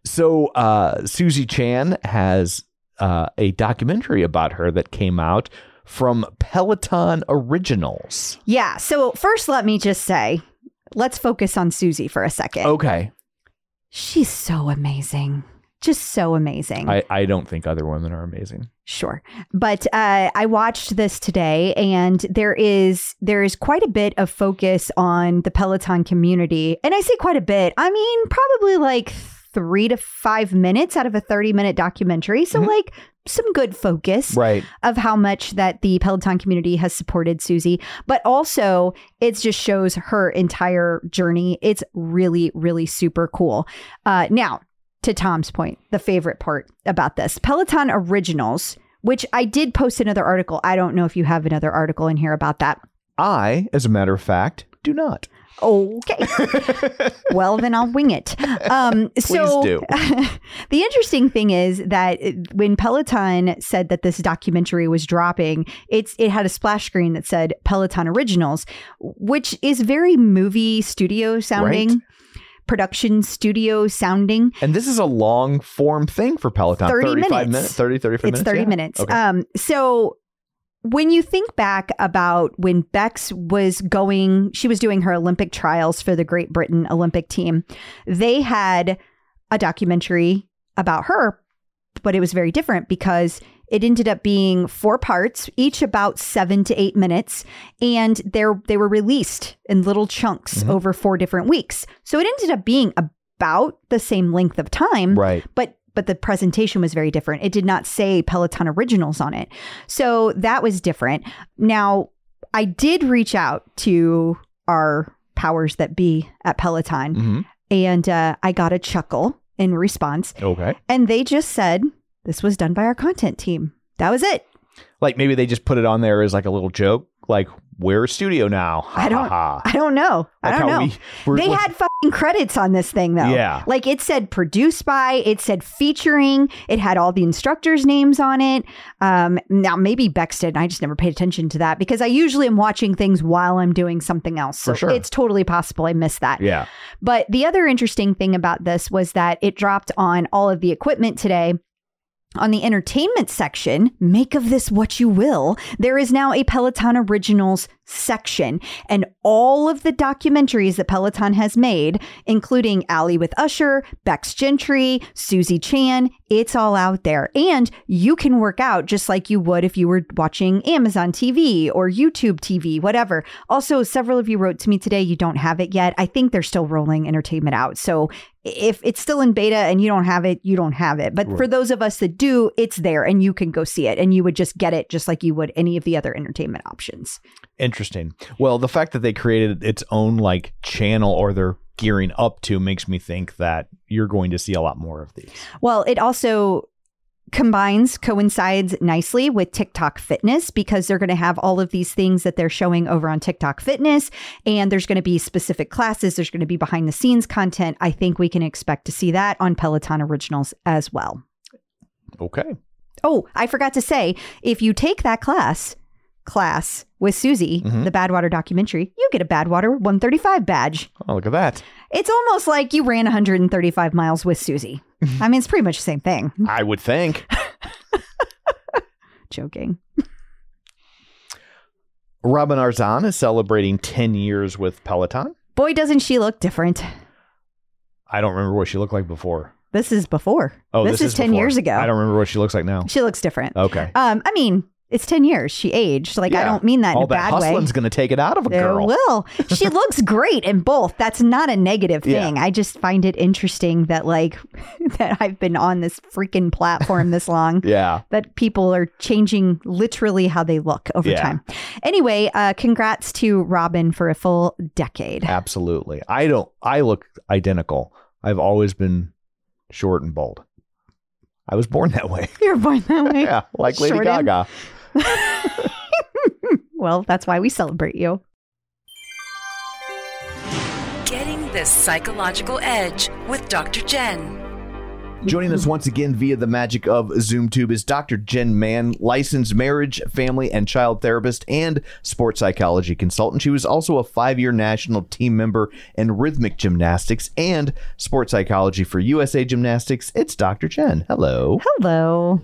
So uh, Susie Chan has uh, a documentary about her that came out from Peloton Originals. yeah. So first let me just say, let's focus on Susie for a second. Okay. She's so amazing. Just so amazing. I, I don't think other women are amazing. Sure. But uh, I watched this today and there is there is quite a bit of focus on the Peloton community. And I say quite a bit. I mean, probably like 3 to 5 minutes out of a 30 minute documentary. So Mhm. like some good focus Right. of how much that the Peloton community has supported Susie, but also it just shows her entire journey. It's really, really super cool. Uh, now, to Tom's point, the favorite part about this Peloton Originals, which I did post another article. I don't know if you have another article in here about that. I, as a matter of fact, do not. Okay. well, then I'll wing it. Um, so do. the interesting thing is that when Peloton said that this documentary was dropping, it's it had a splash screen that said Peloton Originals, which is very movie studio sounding. Right. Production studio sounding. And this is a long form thing for Peloton. 30 35 minutes. minutes. 30, 35 It's minutes. 30 yeah. minutes. Okay. Um, so when you think back about when Bex was going, she was doing her Olympic trials for the Great Britain Olympic team. They had a documentary about her, but it was very different because it ended up being four parts, each about seven to eight minutes, and they're they were released in little chunks Mhm. over four different weeks. So it ended up being about the same length of time, right. but but the presentation was very different. It did not say Peloton Originals on it. So that was different. Now, I did reach out to our powers that be at Peloton hmm and uh, I got a chuckle in response. Okay. And they just said this was done by our content team. That was it. Like maybe they just put it on there as like a little joke. Like, we're a studio now. Ha, I don't- ha, ha. I don't know. I don't know. we- we're- they had f- credits on this thing though. Yeah. Like it said produced by, it said featuring, it had all the instructors' names on it. Um, now maybe Bex did, and I just never paid attention to that because I usually am watching things while I'm doing something else. So sure. it's totally possible I missed that. Yeah. But the other interesting thing about this was that it dropped on all of the equipment today. On the entertainment section, make of this what you will, there is now a Peloton Originals section. And all of the documentaries that Peloton has made, including Ally with Usher, Bex Gentry, Susie Chan, it's all out there. And you can work out just like you would if you were watching Amazon TV or YouTube TV, whatever. Also, several of you wrote to me today, you don't have it yet. I think they're still rolling entertainment out. So if it's still in beta and you don't have it, you don't have it. But for those of us that do, it's there and you can go see it and you would just get it just like you would any of the other entertainment options. Interesting. Well, the fact that they created its own like channel or they're gearing up to makes me think that you're going to see a lot more of these. Well, it also combines, coincides nicely with TikTok Fitness because they're going to have all of these things that they're showing over on TikTok Fitness. And there's going to be specific classes, there's going to be behind the scenes content. I think we can expect to see that on Peloton Originals as well. Okay. Oh, I forgot to say, if you take that class, class with Susie, Mhm. the Badwater documentary, you get a Badwater 135 badge. Oh, look at that. It's almost like you ran 135 miles with Susie. I mean, it's pretty much the same thing. I would think. Joking. Robin Arzon is celebrating 10 years with Peloton. Boy, doesn't she look different. I don't remember what she looked like before. This is before. Oh, this, is, 10 before. years ago. I don't remember what she looks like now. She looks different. Okay. Um, I mean, it's 10 years. She aged. Like, I don't mean that in a that bad way. hustling's going to take it out of a There girl. will. She looks great in both. That's not a negative Yeah. thing. I just find it interesting that like that I've been on this freaking platform this long. Yeah. That people are changing literally how they look over Yeah. time. Anyway, uh, congrats to Robin for a full decade. Absolutely. I don't I look identical. I've always been short and bald. I was born that way. You're born that way. yeah, like Lady Gaga. well, that's why we celebrate you. Getting the psychological edge with Dr. Jenn. Joining us once again via the magic of ZoomTube is Dr. Jenn Mann, licensed marriage, family, and child therapist and sports psychology consultant. She was also a five year national team member in rhythmic gymnastics and sports psychology for USA Gymnastics. It's Dr. Jenn. Hello. Hello.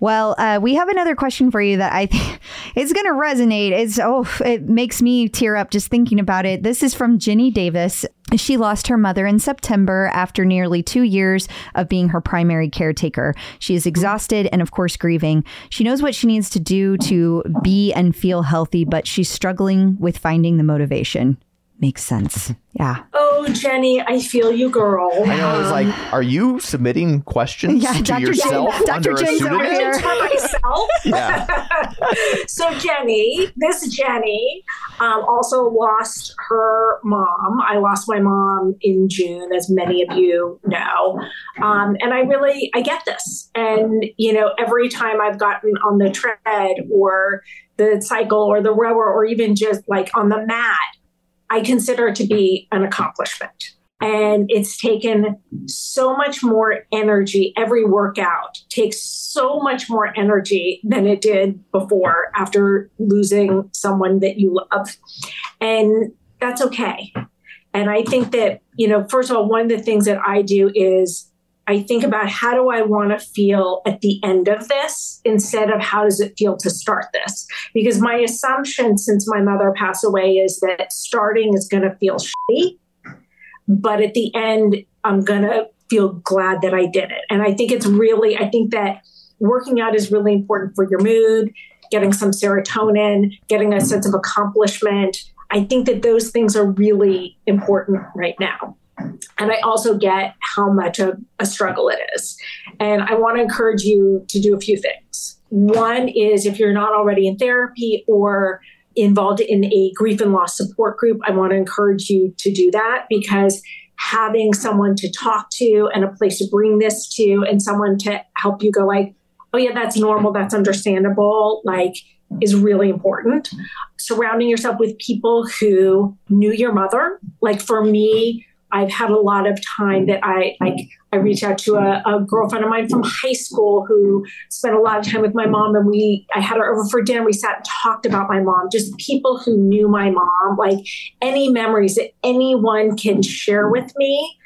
Well, uh, we have another question for you that I think is going to resonate. It's oh, it makes me tear up just thinking about it. This is from Ginny Davis. She lost her mother in September after nearly two years of being her primary caretaker. She is exhausted and, of course, grieving. She knows what she needs to do to be and feel healthy, but she's struggling with finding the motivation. Makes sense. Yeah. Oh, Jenny, I feel you, girl. I know. I was like, are you submitting questions Yeah, to Dr. Jenn- yourself Dr. under a Jenn's pseudonym? here. for myself. Yeah. so Jenny, this Jenny, um, also lost her mom. I lost my mom in June, as many of you know, um, and I really I get this. And you know, every time I've gotten on the tread or the cycle or the rower or even just like on the mat, I consider it to be an accomplishment. And it's taken so much more energy. Every workout takes so much more energy than it did before after losing someone that you love. And that's okay. And I think that, you know, first of all, one of the things that I do is I think about how do I want to feel at the end of this instead of how does it feel to start this? Because my assumption since my mother passed away is that starting is going to feel shitty, but at the end, I'm going to feel glad that I did it. And I think it's really, I think that working out is really important for your mood, getting some serotonin, getting a sense of accomplishment. I think that those things are really important right now. And I also get how much of a struggle it is. And I want to encourage you to do a few things. One is if you're not already in therapy or involved in a grief and loss support group, I want to encourage you to do that because having someone to talk to and a place to bring this to and someone to help you go like, oh yeah, that's normal, that's understandable. Like is really important. Surrounding yourself with people who knew your mother. Like for me, I've had a lot of time that I like I reached out to a, a, girlfriend of mine from high school who spent a lot of time with my mom and we I had her over for dinner. We sat and talked about my mom, just people who knew my mom, like any memories that anyone can share with me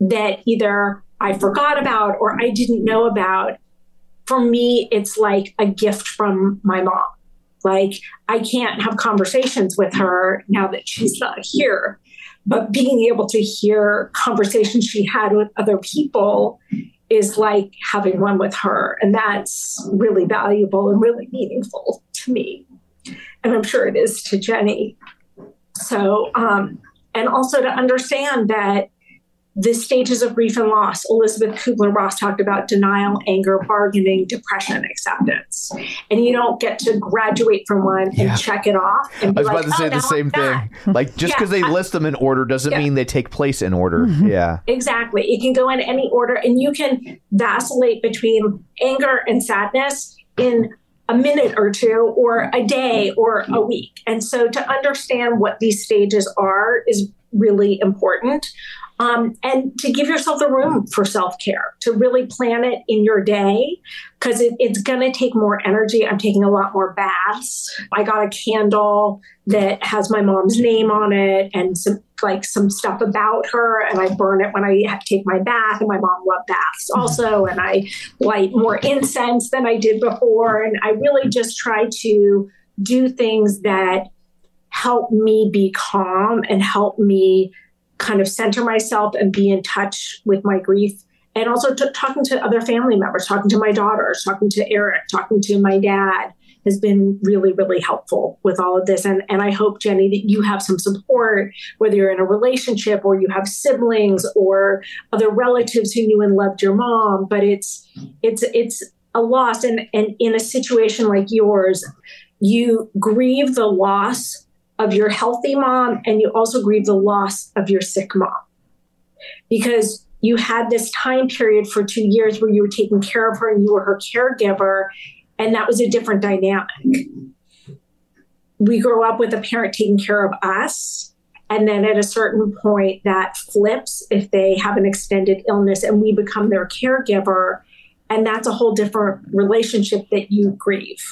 that either I forgot about or I didn't know about. For me, it's like a gift from my mom. Like I can't have conversations with her now that she's not here but being able to hear conversations she had with other people is like having one with her. And that's really valuable and really meaningful to me. And I'm sure it is to Jenny. So, um, and also to understand that the stages of grief and loss. Elisabeth Kübler-Ross talked about denial, anger, bargaining, depression, acceptance. And you don't get to graduate from one Yeah. and check it off. And I be was about like, to say "Oh, the same I'm done." thing. Like just because Yeah. they list them in order doesn't Yeah. mean they take place in order. Mm-hmm. Yeah. Exactly. It can go in any order, and you can vacillate between anger and sadness in a minute or two, or a day, or a week. And so to understand what these stages are is really important. Um, and to give yourself the room for self care, to really plan it in your day, because it, it's going to take more energy. I'm taking a lot more baths. I got a candle that has my mom's name on it and some like some stuff about her, and I burn it when I take my bath. And my mom loved baths also, and I light more incense than I did before. And I really just try to do things that help me be calm and help me kind of center myself and be in touch with my grief. And also t- talking to other family members talking to my daughters talking to eric talking to my dad has been really really helpful with all of this. And, and i hope jenny that you have some support whether you're in a relationship or you have siblings or other relatives who knew and loved your mom but it's it's it's a loss. And and in a situation like yours you grieve the loss of your healthy mom and you also grieve the loss of your sick mom. Because you had this time period for two years where you were taking care of her and you were her caregiver and that was a different dynamic. We grow up with a parent taking care of us and then at a certain point that flips if they have an extended illness and we become their caregiver and that's a whole different relationship that you grieve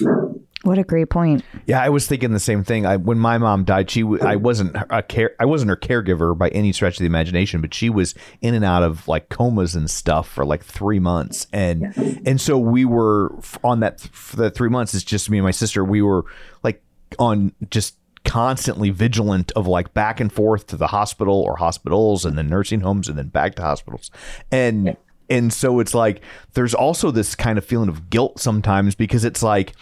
What a great point. Yeah, I was thinking the same thing. I when my mom died, she w- I wasn't a care I wasn't her caregiver by any stretch of the imagination, but she was in and out of like comas and stuff for like 3 months. And and so we were on that for the 3 months it's just me and my sister. We were like on just constantly vigilant of like back and forth to the hospital or hospitals and then nursing homes and then back to hospitals. And and so it's like there's also this kind of feeling of guilt sometimes because it's like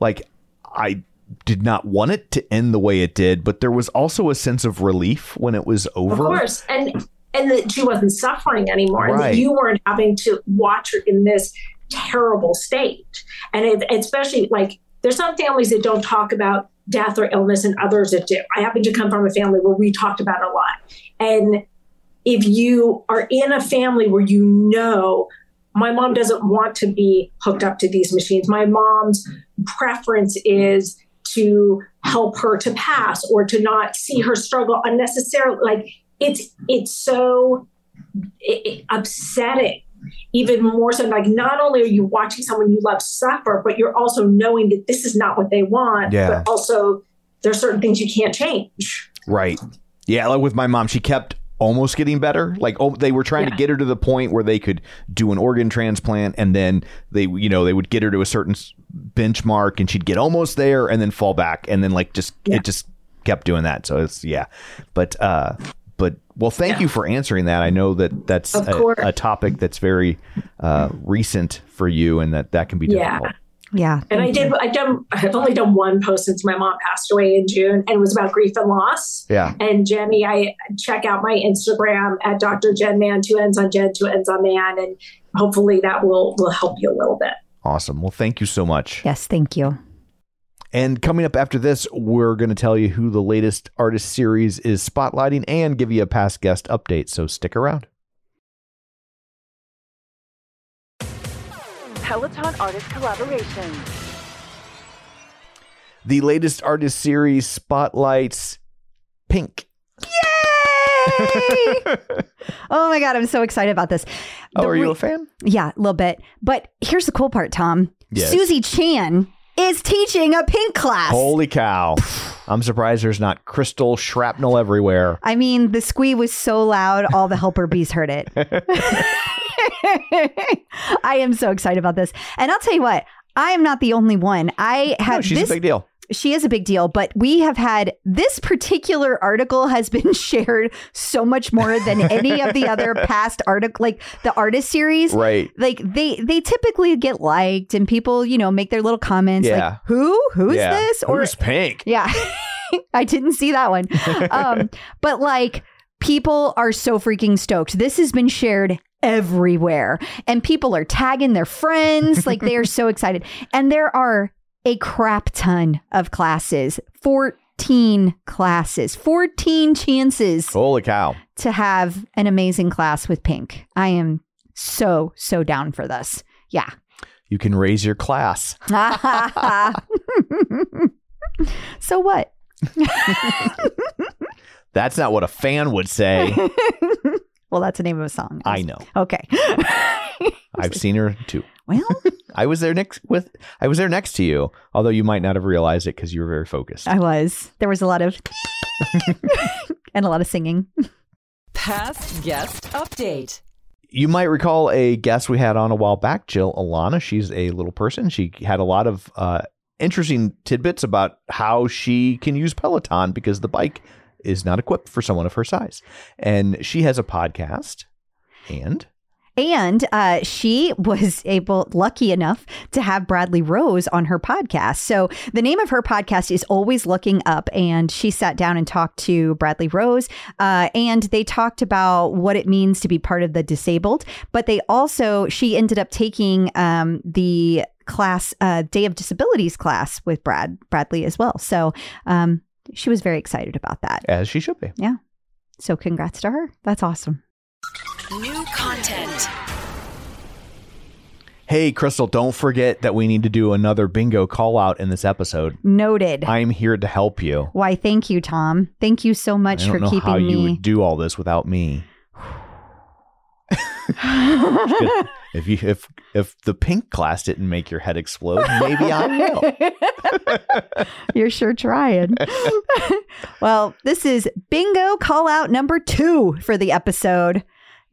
like I did not want it to end the way it did, but there was also a sense of relief when it was over. Of course, and and that she wasn't suffering anymore, and that you weren't having to watch her in this terrible state. And it, especially like there's some families that don't talk about death or illness, and others that do. I happen to come from a family where we talked about it a lot, and if you are in a family where you know my mom doesn't want to be hooked up to these machines my mom's preference is to help her to pass or to not see her struggle unnecessarily like it's it's so i- i- upsetting even more so like not only are you watching someone you love suffer but you're also knowing that this is not what they want Yeah. but also there's certain things you can't change Right. Yeah, like with my mom, she kept almost getting better. Like oh, they were trying to get her to the point where they could do an organ transplant, and then they, you know, they would get her to a certain benchmark, and she'd get almost there, and then fall back, and then like just Yeah. it just kept doing that. So it's yeah, but uh, but well, thank Yeah. you for answering that. I know that that's a, a topic that's very uh, recent for you, and that that can be Yeah. difficult. Yeah. And I did. I done. I've only done one post since my mom passed away in June, and it was about grief and loss. Yeah. And Jenny, I check out my Instagram at Dr. Jenn Mann, two ends on Jenn, two ends on Mann, and hopefully that will will help you a little bit. Awesome. Well, thank you so much. Yes, thank you. And coming up after this, we're going to tell you who the latest artist series is spotlighting and give you a past guest update. So stick around. Peloton Artist Collaboration. The latest artist series spotlights Pink. Yay! oh my god, I'm so excited about this. Oh, are you re- a fan? Yeah, a little bit. But here's the cool part, Tom. Yes. Susie Chan is teaching a pink class. Holy cow. I'm surprised there's not crystal shrapnel everywhere. I mean, the squee was so loud, all the helper bees heard it. I am so excited about this. And I'll tell you what, I am not the only one. I No, have Oh, she's this a big deal. She is a big deal, but we have had this particular article has been shared so much more than any of the other past article like the artist series. Right. Like they they typically get liked and people, you know, make their little comments Yeah. like who? Who's yeah. this? Or Who's Pink? Yeah. I didn't see that one. Um, but like people are so freaking stoked. This has been shared everywhere and people are tagging their friends. Like they are so excited. And there are a crap ton of classes 14 classes, 14 chances Holy cow. to have an amazing class with Pink. I am so, so down for this. Yeah. You can raise your class. so what? That's not what a fan would say. well, that's the name of a song. I know. Okay. I've seen her too. Well, I was there next with I was there next to you, although you might not have realized it because you were very focused. I was. There was a lot of and a lot of singing. Past guest update. You might recall a guest we had on a while back, Jill Ilana. She's a little person. She had a lot of uh, interesting tidbits about how she can use Peloton because the bike is not equipped for someone of her size. And she has a podcast. And And uh, she was able, lucky enough, to have Bradley Rose on her podcast. So the name of her podcast is Always Looking Up. And she sat down and talked to Bradley Rose. Uh, and they talked about what it means to be part of the disabled. But they also, she ended up taking um, the class, uh, Day of Disabilities class with Brad Bradley as well. So um, she was very excited about that. as she should be. Yeah. So congrats to her. That's awesome. New content. Hey, Crystal, don't forget that we need to do another bingo call out in this episode. Noted. I'm here to help you. Why, thank you, Tom. Thank you so I much don't for know keeping how you me. would do all this without me. If you if if the pink class didn't make your head explode, maybe I will. You're sure trying. well, this is bingo call out number two for the episode.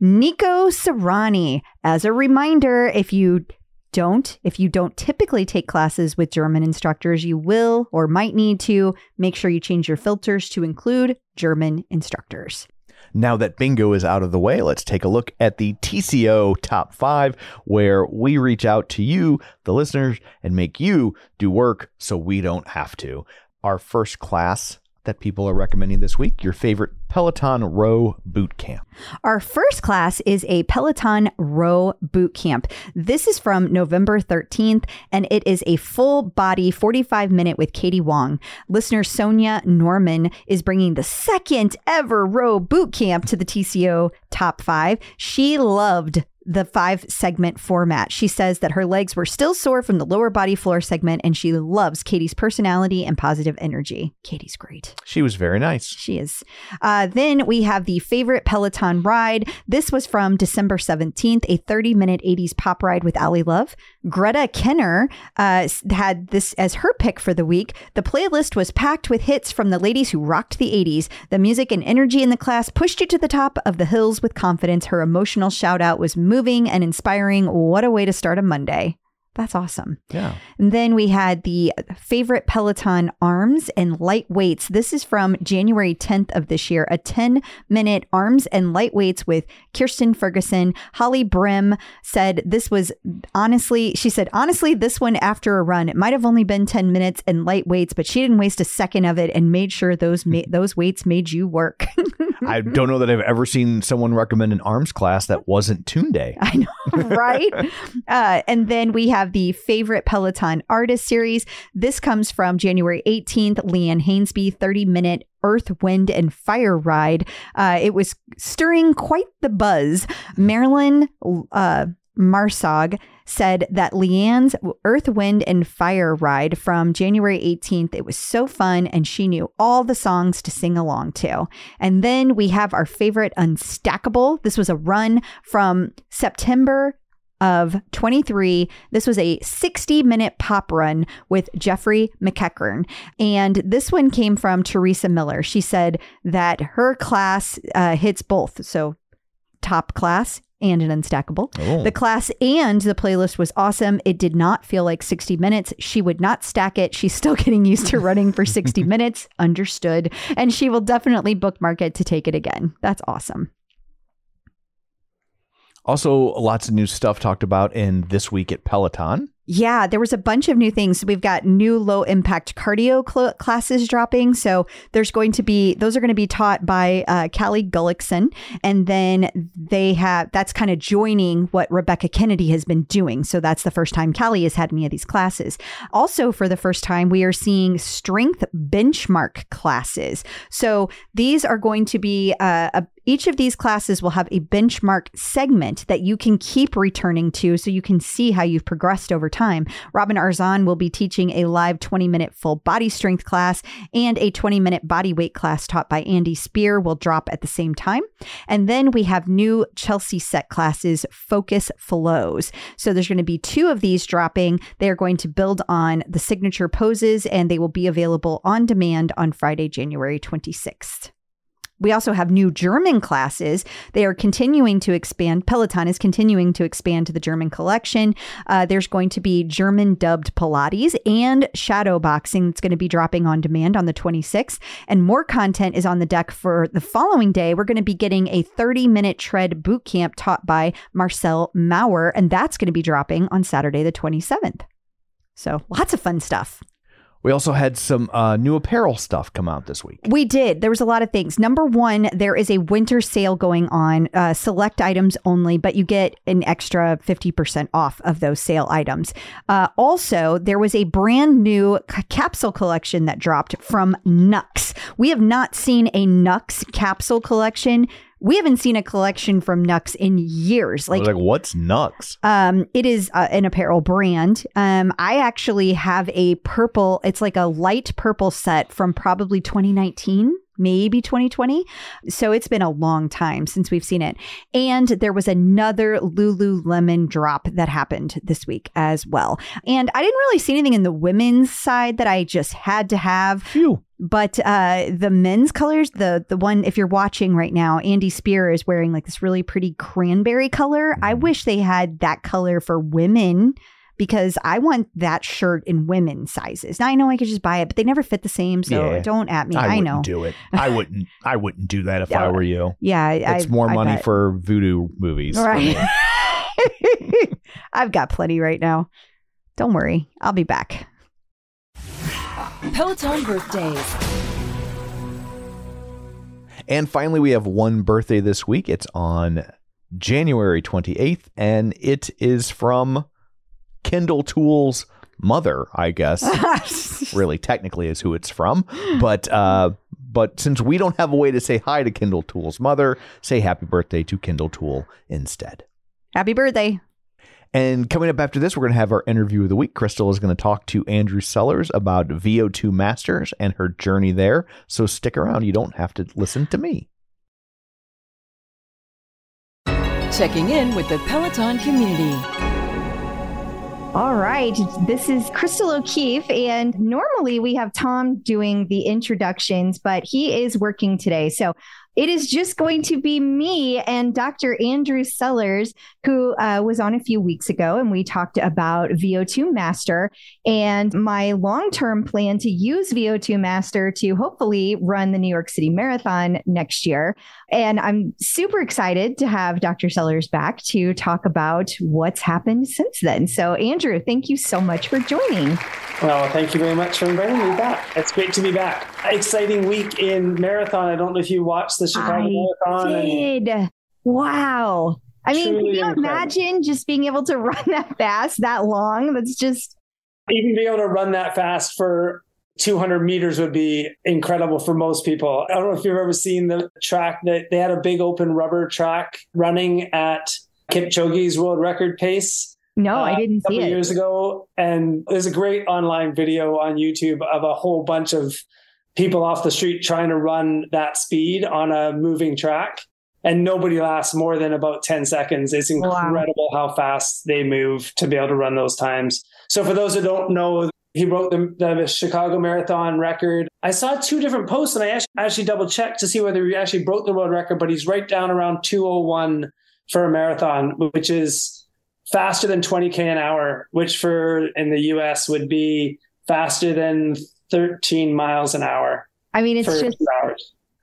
Nico Sarani. As a reminder, if you don't, if you don't typically take classes with German instructors, you will or might need to make sure you change your filters to include German instructors. Now that bingo is out of the way, let's take a look at the TCO top five, where we reach out to you, the listeners, and make you do work so we don't have to. Our first class that people are recommending this week, your favorite Peloton Row Boot Camp. Our first class is a Peloton row boot camp. This is from November 13th, and it is a full body 45 minute with Katie Wang. Listener Sonia Norman is bringing the second ever row boot camp to the TCO top five. She loved the five segment format. She says that her legs were still sore from the lower body floor segment, and she loves Katie's personality and positive energy. Katie's great. She was very nice. She is. Uh, then we have the favorite Peloton ride. This was from December 17th, a 30 minute 80s pop ride with Ally Love. Greta Kenner uh, had this as her pick for the week. The playlist was packed with hits from the ladies who rocked the 80s. The music and energy in the class pushed you to the top of the hills with confidence. Her emotional shout out was moving and inspiring. What a way to start a Monday! That's awesome. Yeah. And then we had the favorite Peloton arms and light weights. This is from January 10th of this year, a 10 minute arms and light weights with Kirsten Ferguson. Holly Brim said this was honestly, she said, honestly, this one after a run, it might have only been 10 minutes and light weights, but she didn't waste a second of it and made sure those, ma- those weights made you work. I don't know that I've ever seen someone recommend an arms class that wasn't Tunde. I know, right? uh, and then we have the favorite Peloton artist series. This comes from January 18th, Leanne Hainsby, 30 minute Earth, Wind, and Fire ride. Uh, it was stirring quite the buzz. Marilyn uh, Marsog said that Leanne's Earth, Wind, and Fire ride from January 18th, it was so fun and she knew all the songs to sing along to. And then we have our favorite Unstackable. This was a run from September of 23. This was a 60 minute pop run with Jeffrey McEachern. And this one came from Teresa Miller. She said that her class uh, hits both. So, top class and an unstackable. Oh. The class and the playlist was awesome. It did not feel like 60 minutes. She would not stack it. She's still getting used to running for 60 minutes. Understood. And she will definitely bookmark it to take it again. That's awesome. Also, lots of new stuff talked about in this week at Peloton. Yeah, there was a bunch of new things. We've got new low impact cardio cl- classes dropping. So there's going to be, those are going to be taught by uh, Callie Gullickson. And then they have, that's kind of joining what Rebecca Kennedy has been doing. So that's the first time Callie has had any of these classes. Also, for the first time, we are seeing strength benchmark classes. So these are going to be uh, a each of these classes will have a benchmark segment that you can keep returning to so you can see how you've progressed over time. Robin Arzon will be teaching a live 20 minute full body strength class and a 20 minute body weight class taught by Andy Spear will drop at the same time. And then we have new Chelsea set classes, Focus Flows. So there's going to be two of these dropping. They are going to build on the signature poses and they will be available on demand on Friday, January 26th. We also have new German classes. They are continuing to expand. Peloton is continuing to expand to the German collection. Uh, there's going to be German dubbed Pilates and shadow boxing that's going to be dropping on demand on the 26th. And more content is on the deck for the following day. We're going to be getting a 30 minute tread boot camp taught by Marcel Maurer, and that's going to be dropping on Saturday, the 27th. So lots of fun stuff. We also had some uh, new apparel stuff come out this week. We did. There was a lot of things. Number one, there is a winter sale going on, uh, select items only, but you get an extra 50% off of those sale items. Uh, also, there was a brand new c- capsule collection that dropped from Nux. We have not seen a Nux capsule collection. We haven't seen a collection from Nux in years. Was like, what's Nux? Um, it is uh, an apparel brand. Um, I actually have a purple. It's like a light purple set from probably 2019. Maybe 2020. So it's been a long time since we've seen it. And there was another Lululemon drop that happened this week as well. And I didn't really see anything in the women's side that I just had to have. Phew. But uh, the men's colors, the the one if you're watching right now, Andy Spear is wearing like this really pretty cranberry color. I wish they had that color for women because I want that shirt in women's sizes. Now I know I could just buy it, but they never fit the same. So Yeah. don't at me. I, I, wouldn't know. do it. I wouldn't. I wouldn't do that if Yeah. I were you. Yeah, It's I- more I money bet. for voodoo movies. right. I've got plenty right now. Don't worry, I'll be back. Peloton birthdays. And finally, we have one birthday this week. It's on January 28th, and it is from Kendall Toole's mother, I guess. really, technically, is who it's from. But uh, but since we don't have a way to say hi to Kendall Toole's mother, say happy birthday to Kendall Toole instead. Happy birthday. And coming up after this, we're going to have our interview of the week. Crystal is going to talk to Andrew Sellars about VO2 Masters and her journey there. So stick around. You don't have to listen to me. Checking in with the Peloton community. All right. This is Crystal O'Keefe. And normally we have Tom doing the introductions, but he is working today. So it is just going to be me and Dr. Andrew Sellars, who uh, was on a few weeks ago. And we talked about VO2 Master and my long term plan to use VO2 Master to hopefully run the New York City Marathon next year. And I'm super excited to have Dr. Sellars back to talk about what's happened since then. So, Andrew, thank you so much for joining. Well, thank you very much for inviting me back. It's great to be back. Exciting week in marathon. I don't know if you watched the Chicago Marathon. and- did. Wow. I mean, can you incredible. imagine just being able to run that fast, that long? That's just, even being able to run that fast for 200 meters would be incredible for most people. I don't know if you've ever seen the track that they had a big open rubber track running at Kipchoge's world record pace. No, I uh, didn't a couple see it. years ago, and there's a great online video on YouTube of a whole bunch of people off the street trying to run that speed on a moving track, and nobody lasts more than about ten seconds. It's Wow. incredible how fast they move to be able to run those times. So for those who don't know, he broke the, the Chicago Marathon record. I saw two different posts, and I actually, actually double checked to see whether he actually broke the world record. But he's right down around 201 for a marathon, which is faster than 20k an hour, which for in the US would be faster than 13 miles an hour I mean, it's just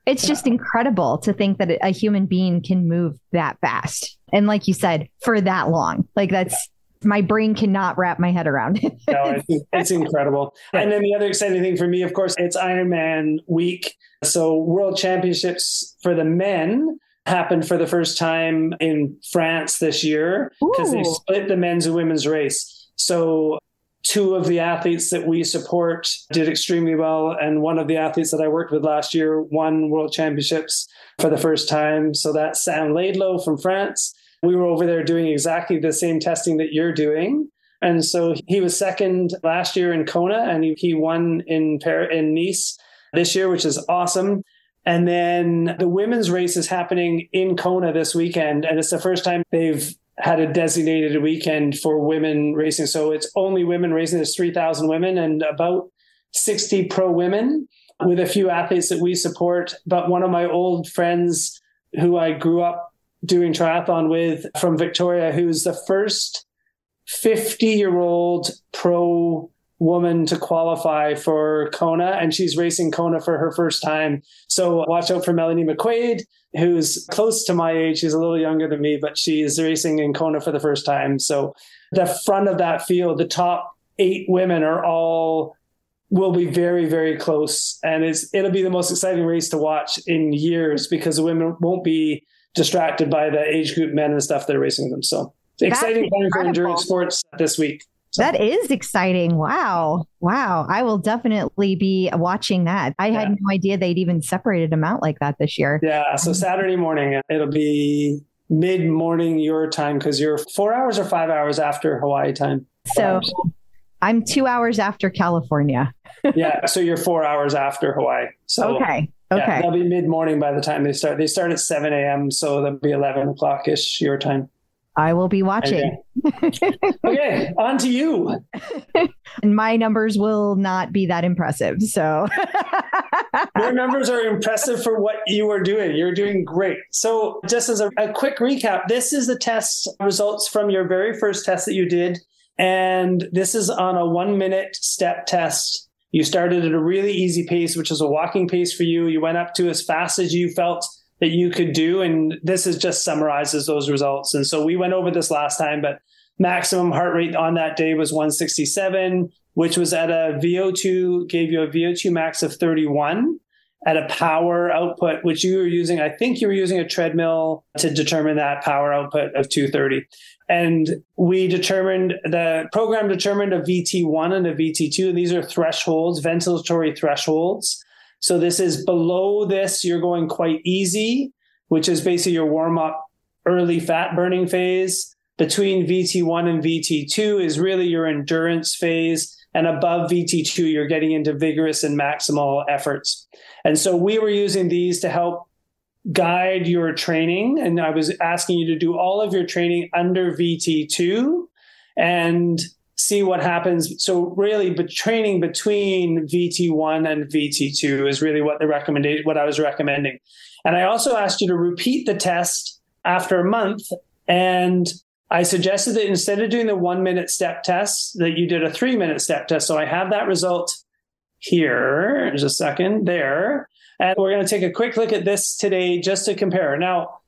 it's just incredible to think that a human being can move that fast. And like you said, for that long. Like that's my brain cannot wrap my head around it. No, it's, it's incredible. And then the other exciting thing for me, of course, it's Ironman week. So World Championships for the men happened for the first time in France this year because they split the men's and women's race. So two of the athletes that we support did extremely well. And one of the athletes that I worked with last year won world championships for the first time. So that's Sam Laidlow from France. We were over there doing exactly the same testing that you're doing. And so he was second last year in Kona and he, won in Par- in Nice this year, which is awesome. And then the women's race is happening in Kona this weekend. And it's the first time they've had a designated weekend for women racing. So it's only women racing. There's 3,000 women and about 60 pro women with a few athletes that we support. But one of my old friends who I grew up doing triathlon with from Victoria, who's the first 50 year old pro woman to qualify for Kona, and she's racing Kona for her first time. So watch out for Melanie McQuaid, who's close to my age. She's a little younger than me, but she's racing in Kona for the first time. So the front of that field, the top eight women are all will be very very close and it's it'll be the most exciting race to watch in years because the women won't be distracted by the age group men and stuff that are racing them so exciting time for endurance sports this week That is exciting. Wow. Wow. I will definitely be watching that. I had no idea they'd even separated them out like that this year. Yeah, so um, Saturday morning, uh, it'll be mid morning your time because you're four hours or five hours after Hawaii time. So um, I'm two hours after California. yeah, so you're four hours after Hawaii. So okay. yeah, Okay. they'll be mid morning by the time they start. They start at 7 a.m., so that'll be 11 o'clock ish your time. I will be watching. Okay, on to you. and my numbers will not be that impressive. So Your numbers are impressive for what you are doing. You're doing great. So, just as a, a quick recap, this is the test results from your very first test that you did. And this is on a one minute step test. You started at a really easy pace, which is a walking pace for you. You went up to as fast as you felt that you could do. And this is just summarizes those results. And so we went over this last time, but maximum heart rate on that day was 167, which was at a VO2, gave you a VO2 max of 31 at a power output, which you were using, I think you were using a treadmill to determine that power output of 230. And we determined the program determined a VT1 and a VT2. And these are thresholds, ventilatory thresholds. So this is below this, you're going quite easy, which is basically your warm up early fat burning phase. Between VT1 and VT2 is really your endurance phase. And above VT2, you're getting into vigorous and maximal efforts. And so we were using these to help guide your training. And I was asking you to do all of your training under VT2 and see what happens. So really, but training between VT1 and VT2 is really what the recommendation, what I was recommending. And I also asked you to repeat the test after a month. And I suggested that instead of doing the one minute step test, that you did a three minute step test. So I have that result here. There's a second there. And we're going to take a quick look at this today just to compare. Now,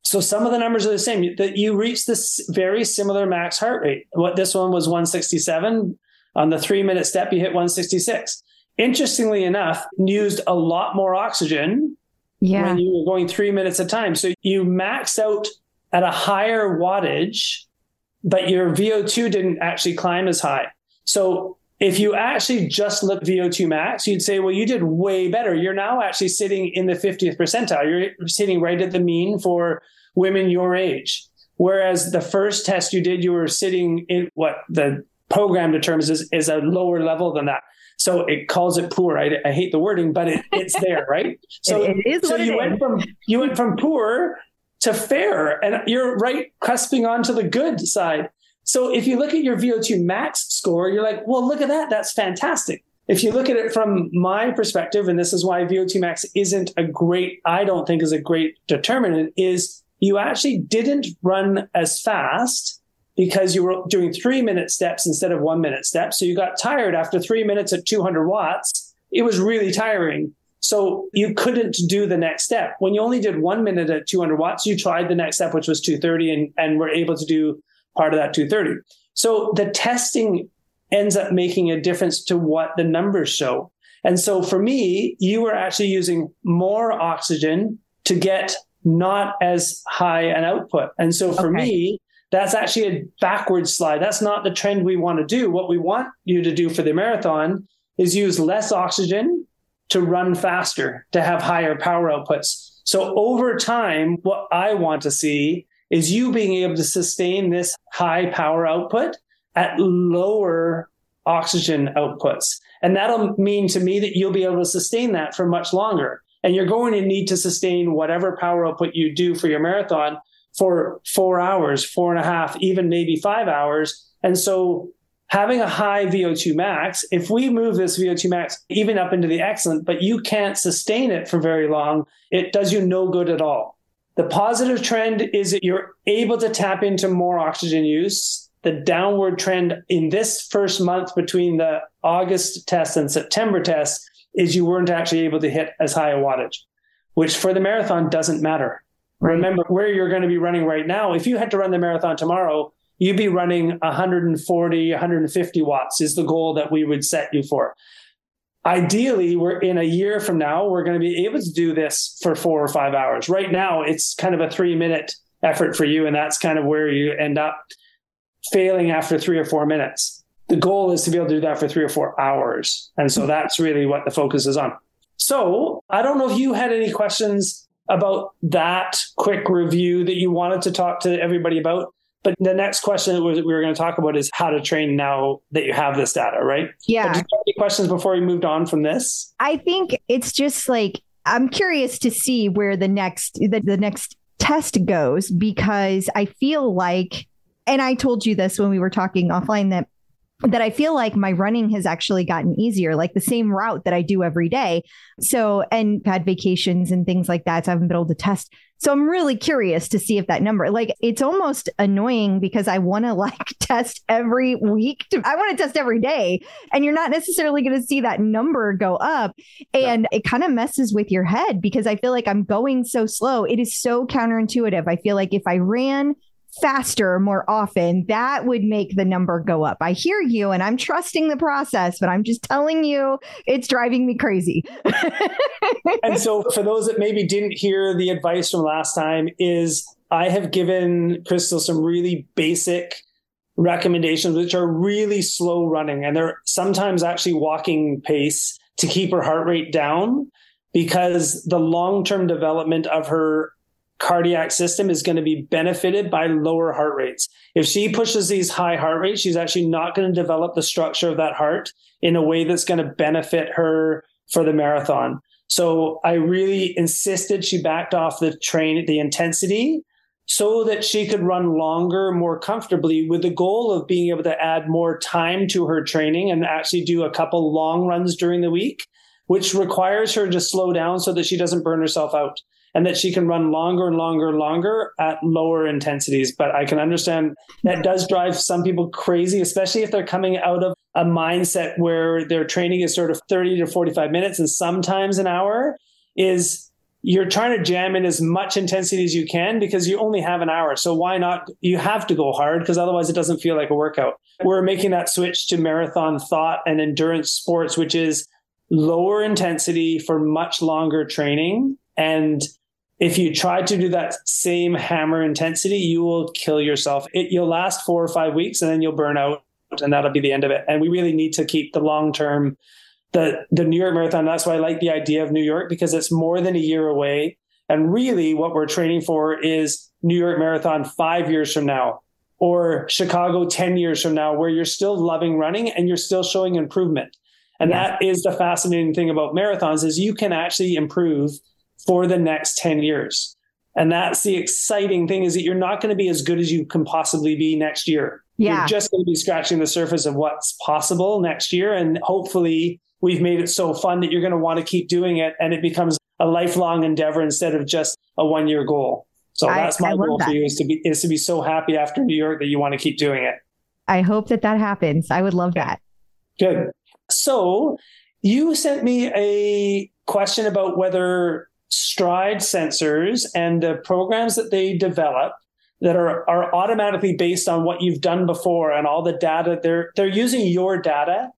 so some of the numbers are the same. That you reach this very similar max heart rate. What this one was 167 on the three minute step, you hit 166. Interestingly enough, used a lot more oxygen yeah. when you were going three minutes at a time. So you maxed out at a higher wattage, but your VO2 didn't actually climb as high. So if you actually just look VO2 max, you'd say, well, you did way better. You're now actually sitting in the 50th percentile. You're sitting right at the mean for women your age. Whereas the first test you did, you were sitting in what the program determines is, is a lower level than that. So it calls it poor. I, I hate the wording, but it, it's there, right? So, It- is so you is. went from you went from poor to fair, and you're right cusping onto the good side. So if you look at your VO2 max score, you're like, well, look at that. That's fantastic. If you look at it from my perspective, and this is why VO2 max isn't a great, I don't think is a great determinant, is you actually didn't run as fast because you were doing three minute steps instead of one minute steps. So you got tired after three minutes at 200 watts. It was really tiring. So you couldn't do the next step. When you only did one minute at 200 watts, you tried the next step, which was 230, and, and were able to do part of that 230. So the testing ends up making a difference to what the numbers show. And so for me, you were actually using more oxygen to get not as high an output. And so for Okay. me, that's actually a backward slide. That's not the trend we want to do. What we want you to do for the marathon is use less oxygen to run faster, to have higher power outputs. So over time, what I want to see is you being able to sustain this high power output at lower oxygen outputs. And that'll mean to me that you'll be able to sustain that for much longer. And you're going to need to sustain whatever power output you do for your marathon for four hours, four and a half, even maybe five hours. And so having a high VO2 max, if we move this VO2 max even up into the excellent, but you can't sustain it for very long, it does you no good at all. The positive trend is that you're able to tap into more oxygen use. The downward trend in this first month between the August test and September test is you weren't actually able to hit as high a wattage, which for the marathon doesn't matter. Remember where you're going to be running right now. If you had to run the marathon tomorrow, you'd be running 140, 150 watts is the goal that we would set you for. Ideally, we're in a year from now, we're going to be able to do this for four or five hours. Right now, it's kind of a three minute effort for you. And that's kind of where you end up failing after three or four minutes. The goal is to be able to do that for three or four hours. And so that's really what the focus is on. So I don't know if you had any questions about that quick review that you wanted to talk to everybody about. But the next question that we were going to talk about is how to train now that you have this data, right? Yeah. Did you have any questions before we moved on from this? I think it's just like I'm curious to see where the next the, the next test goes because I feel like and I told you this when we were talking offline that that I feel like my running has actually gotten easier, like the same route that I do every day. So, and had vacations and things like that. So I haven't been able to test. So I'm really curious to see if that number, like, it's almost annoying because I want to like test every week. To, I want to test every day. And you're not necessarily going to see that number go up. And it kind of messes with your head because I feel like I'm going so slow. It is so counterintuitive. I feel like if I ran faster more often, that would make the number go up. I hear you and I'm trusting the process, but I'm just telling you it's driving me crazy. and so for those that maybe didn't hear the advice from last time is I have given Crystal some really basic recommendations which are really slow running and they're sometimes actually walking pace to keep her heart rate down because the long-term development of her cardiac system is going to be benefited by lower heart rates. If she pushes these high heart rates, she's actually not going to develop the structure of that heart in a way that's going to benefit her for the marathon. So I really insisted she backed off the train, the intensity so that she could run longer, more comfortably with the goal of being able to add more time to her training and actually do a couple long runs during the week, which requires her to slow down so that she doesn't burn herself out and that she can run longer and longer and longer at lower intensities. But I can understand that does drive some people crazy, especially if they're coming out of a mindset where their training is sort of 30 to 45 minutes and sometimes an hour is you're trying to jam in as much intensity as you can because you only have an hour. So why not? You have to go hard because otherwise it doesn't feel like a workout. We're making that switch to marathon thought and endurance sports, which is lower intensity for much longer training. And if you try to do that same hammer intensity, you will kill yourself. It, you'll last four or five weeks and then you'll burn out and that'll be the end of it. And we really need to keep the long term, the, the New York Marathon. That's why I like the idea of New York because it's more than a year away. And really what we're training for is New York Marathon five years from now or Chicago 10 years from now, where you're still loving running and you're still showing improvement. And Yes. that is the fascinating thing about marathons is you can actually improve for the next 10 years. And that's the exciting thing is that you're not going to be as good as you can possibly be next year. Yeah. You're just going to be scratching the surface of what's possible next year. And hopefully we've made it so fun that you're going to want to keep doing it and it becomes a lifelong endeavor instead of just a one year goal. So I- that's my goal that. for you is to be is to be so happy after New York that you want to keep doing it. I hope that that happens. I would love that. Good. So you sent me a question about whether stride sensors and the programs that they develop that are, are automatically based on what you've done before and all the data they're they're using your data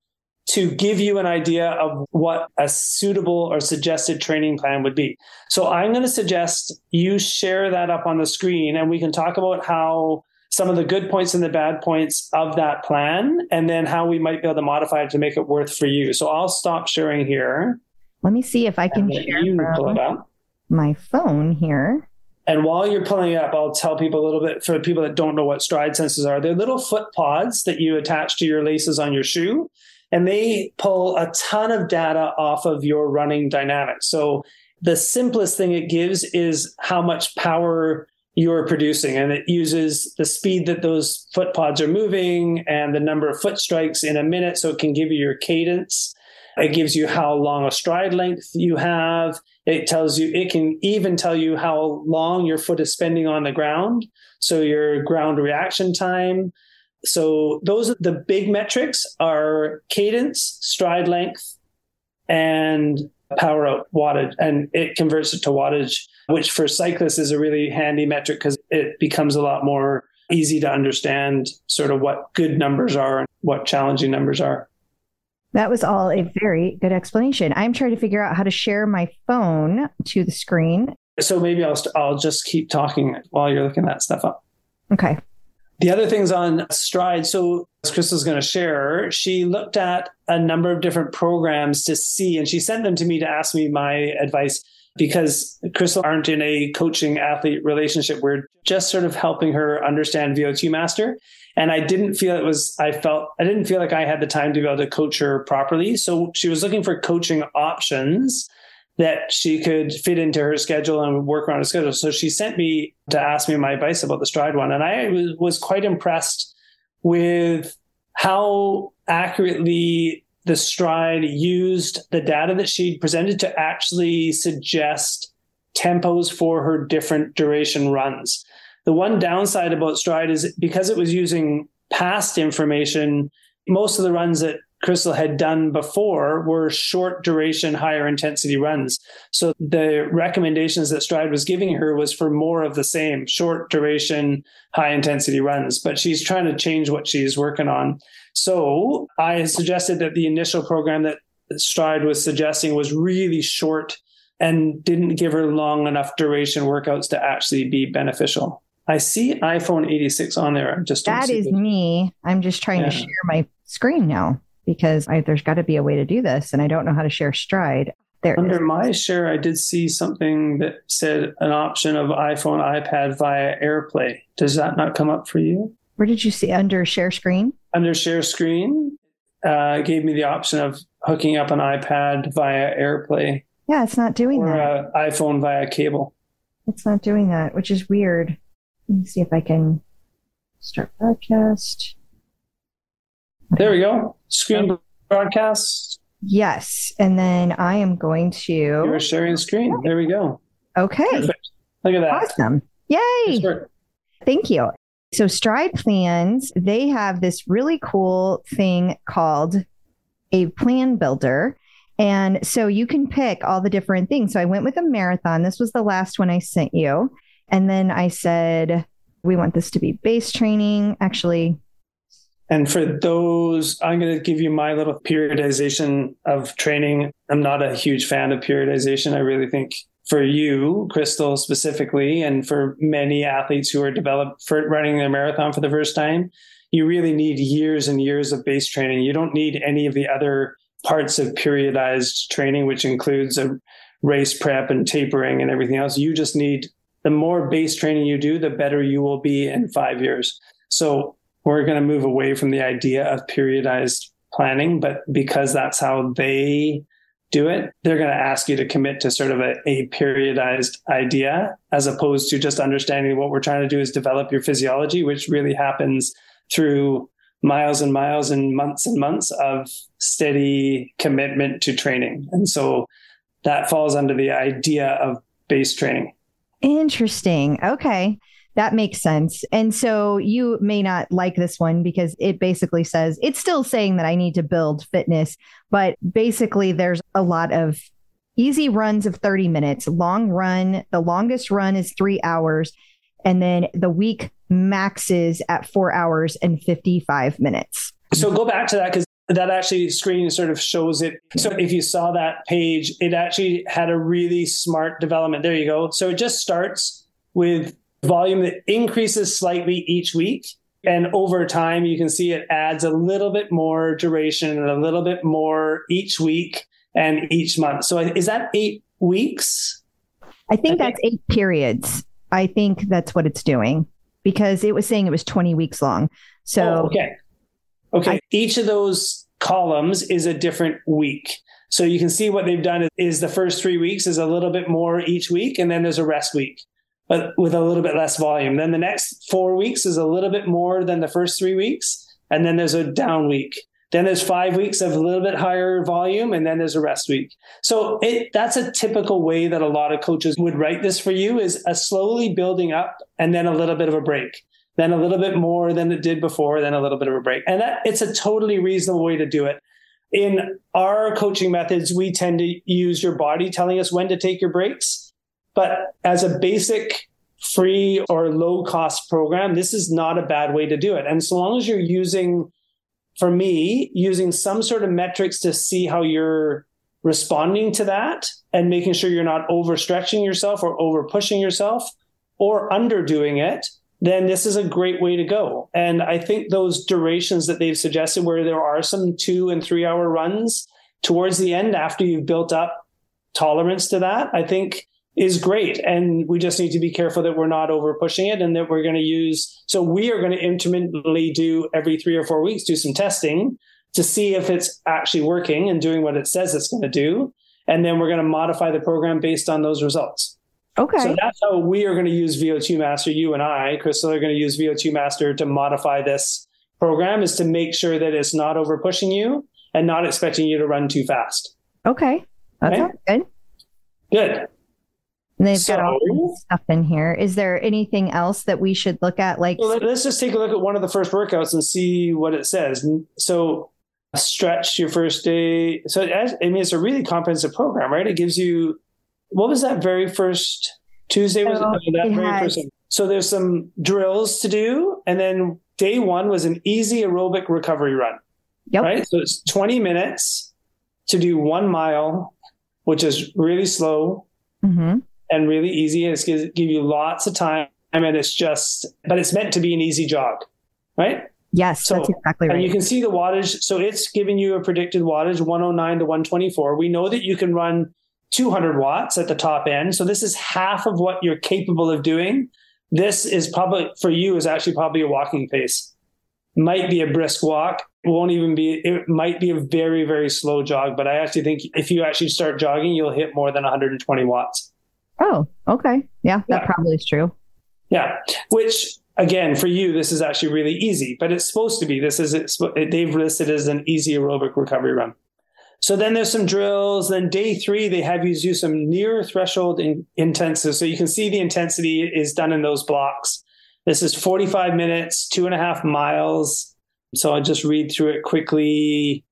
to give you an idea of what a suitable or suggested training plan would be. So I'm going to suggest you share that up on the screen and we can talk about how some of the good points and the bad points of that plan and then how we might be able to modify it to make it worth for you. So I'll stop sharing here. Let me see if I can share you pull it up. my phone here. And while you're pulling it up, I'll tell people a little bit for people that don't know what stride sensors are. They're little foot pods that you attach to your laces on your shoe, and they pull a ton of data off of your running dynamics. So the simplest thing it gives is how much power you're producing, and it uses the speed that those foot pods are moving and the number of foot strikes in a minute, so it can give you your cadence. It gives you how long a stride length you have. It tells you, it can even tell you how long your foot is spending on the ground. So your ground reaction time. So those are the big metrics are cadence, stride length, and power out wattage. And it converts it to wattage, which for cyclists is a really handy metric because it becomes a lot more easy to understand sort of what good numbers are and what challenging numbers are. That was all a very good explanation. I'm trying to figure out how to share my phone to the screen. So maybe I'll, st- I'll just keep talking while you're looking that stuff up. Okay. The other things on Stryd, so as Crystal's going to share, she looked at a number of different programs to see, and she sent them to me to ask me my advice because Crystal aren't in a coaching athlete relationship. We're just sort of helping her understand VO2 Master. And I didn't feel it was, I felt, I didn't feel like I had the time to be able to coach her properly. So she was looking for coaching options that she could fit into her schedule and work around her schedule. So she sent me to ask me my advice about the Stryd one. And I was, quite impressed with how accurately the Stryd used the data that she presented to actually suggest tempos for her different duration runs. The one downside about Stryd is because it was using past information, most of the runs that Crystal had done before were short duration, higher intensity runs. So the recommendations that Stryd was giving her was for more of the same short duration, high intensity runs. But she's trying to change what she's working on. So I suggested that the initial program that Stryd was suggesting was really short and didn't give her long enough duration workouts to actually be beneficial. I see iPhone 86 on there. I just don't That is the- me. I'm just trying to share my screen now because I, there's got to be a way to do this, and I don't know how to share Stryd. There Under my share, I did see something that said an option of iPhone, iPad via AirPlay. Does that not come up for you? Where did you see under share screen? Under share screen, uh, it gave me the option of hooking up an iPad via AirPlay Yeah, it's not doing or that. an iPhone via cable. It's not doing that, which is weird. Let me see if I can start broadcast. There we go. Screen broadcast. Yes, and then I am going to. You're sharing screen. There we go. Okay, Perfect. Look at that. awesome! Yay! Thank you. So, Stryd Plans, they have this really cool thing called a plan builder. And so you can pick all the different things. So, I went with a marathon. This was the last one I sent you. And then I said, we want this to be base training. Actually, And for those, I'm going to give you my little periodization of training. I'm not a huge fan of periodization. I really think for you, Crystal specifically, and for many athletes who are developed for running their marathon for the first time, you really need years and years of base training. You don't need any of the other parts of periodized training, which includes a race prep and tapering and everything else. You just need the more base training you do, the better you will be in five years. So we're going to move away from the idea of periodized planning, but because that's how they do it, they're going to ask you to commit to sort of a, a periodized idea as opposed to just understanding what we're trying to do is develop your physiology, which really happens through miles and miles and months and months of steady commitment to training. And so that falls under the idea of base training. Interesting. Okay. That makes sense. And so you may not like this one because it basically says it's still saying that I need to build fitness, but basically there's a lot of easy runs of 30 minutes, long run. The longest run is three hours. And then the week maxes at four hours and 55 minutes. So go back to that because that actually screen sort of shows it. So if you saw that page, it actually had a really smart development. There you go. So it just starts with volume that increases slightly each week. And over time, you can see it adds a little bit more duration and a little bit more each week and each month. So is that eight weeks? I think that's eight periods. I think that's what it's doing because it was saying it was 20 weeks long. So, oh, okay. Okay. Each of those columns is a different week. So you can see what they've done is the first three weeks is a little bit more each week, and then there's a rest week but with a little bit less volume. Then the next four weeks is a little bit more than the first three weeks. And then there's a down week. Then there's five weeks of a little bit higher volume, and then there's a rest week. So it, that's a typical way that a lot of coaches would write this for you is a slowly building up and then a little bit of a break, then a little bit more than it did before, then a little bit of a break. And that it's a totally reasonable way to do it. In our coaching methods, we tend to use your body telling us when to take your breaks. But as a basic free or low cost program, this is not a bad way to do it. And so long as you're using, for me, using some sort of metrics to see how you're responding to that and making sure you're not overstretching yourself or over pushing yourself or underdoing it, then this is a great way to go. And I think those durations that they've suggested, where there are some two and three hour runs towards the end after you've built up tolerance to that, I think is great. And we just need to be careful that we're not over pushing it and that we're going to use. So we are going to intermittently do every three or four weeks, do some testing to see if it's actually working and doing what it says it's going to do. And then we're going to modify the program based on those results. Okay. So that's how we are going to use VO2 Master. You and I, Crystal, are going to use VO2 Master to modify this program is to make sure that it's not over pushing you and not expecting you to run too fast. Okay. That's Okay. good. Good. And they've got all So- stuff in here. Is there anything else that we should look at? Like, Well, let- let's just take a look at one of the first workouts and see what it says. So, stretch your first day. So, I mean, it's a really comprehensive program, right? It gives you what was that very first Tuesday? Was So it? No, that very has- first. So, there's some drills to do, and then day one was an easy aerobic recovery run, yep. right? So, it's 20 minutes to do one mile, which is really slow hmm and really easy. And it's going to give you lots of time. And it's just, but it's meant to be an easy jog, right? Yes, So- that's exactly right. And you can see the wattage. So it's giving you a predicted wattage 109 to 124. We know that you can run 200 watts at the top end. So this is half of what you're capable of doing. This is probably for you is actually probably a walking pace. Might be a brisk walk. It won't even be, it might be a very, very slow jog. But I actually think if you actually start jogging, you'll hit more than 120 watts. oh, okay. Yeah, that Yeah. probably is true. Yeah, which again for you this is actually really easy, but it's supposed to be. This is they've listed as an easy aerobic recovery run. So then there's some drills. Then day three they have you do some near threshold in, intensity. So you can see the intensity is done in those blocks. This is 45 minutes, two and a half miles. So I'll just read through it quickly.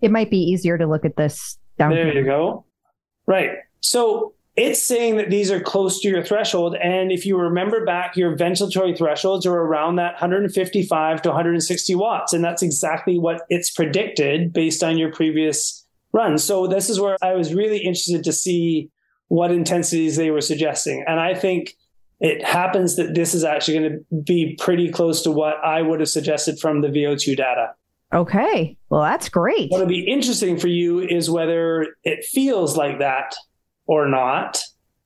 It might be easier to look at this down There here. you go. Right. So it's saying that these are close to your threshold. And if you remember back, your ventilatory thresholds are around that 155 to 160 watts. And that's exactly what it's predicted based on your previous run. So this is where I was really interested to see what intensities they were suggesting. And I think it happens that this is actually going to be pretty close to what I would have suggested from the VO2 data. Okay. Well, that's great. What'll be interesting for you is whether it feels like that or not.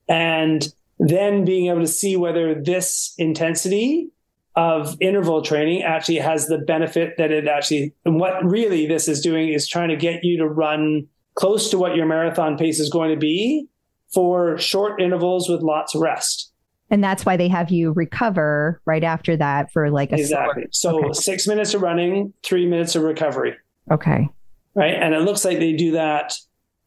And then being able to see whether this intensity of interval training actually has the benefit that it actually, and what really this is doing is trying to get you to run close to what your marathon pace is going to be for short intervals with lots of rest. And that's why they have you recover right after that for like a Exactly. So Okay. six minutes of running, three minutes of recovery, Okay. right? And it looks like they do that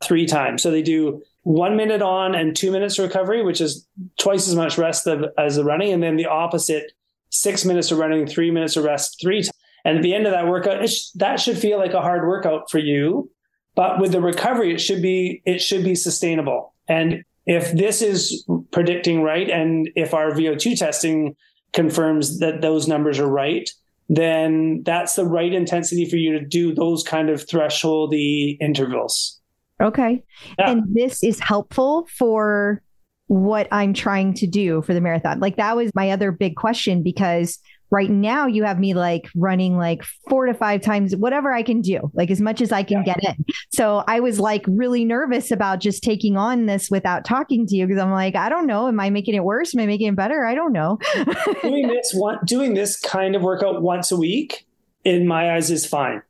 three times. So they do one minute on and two minutes recovery, which is twice as much rest of, as the running. And then the opposite, six minutes of running, three minutes of rest, three times. And at the end of that workout, sh- that should feel like a hard workout for you. But with the recovery, it should be it should be sustainable. And if this is predicting right, and if our VO2 testing confirms that those numbers are right, then that's the right intensity for you to do those kind of thresholdy intervals. Okay. Yeah. And this is helpful for what I'm trying to do for the marathon. Like that was my other big question because right now you have me like running like four to five times whatever I can do, like as much as I can get in. So I was like really nervous about just taking on this without talking to you because I'm like, I don't know. Am I making it worse? Am I making it better? I don't know. doing this one, doing this kind of workout once a week, in my eyes, is fine.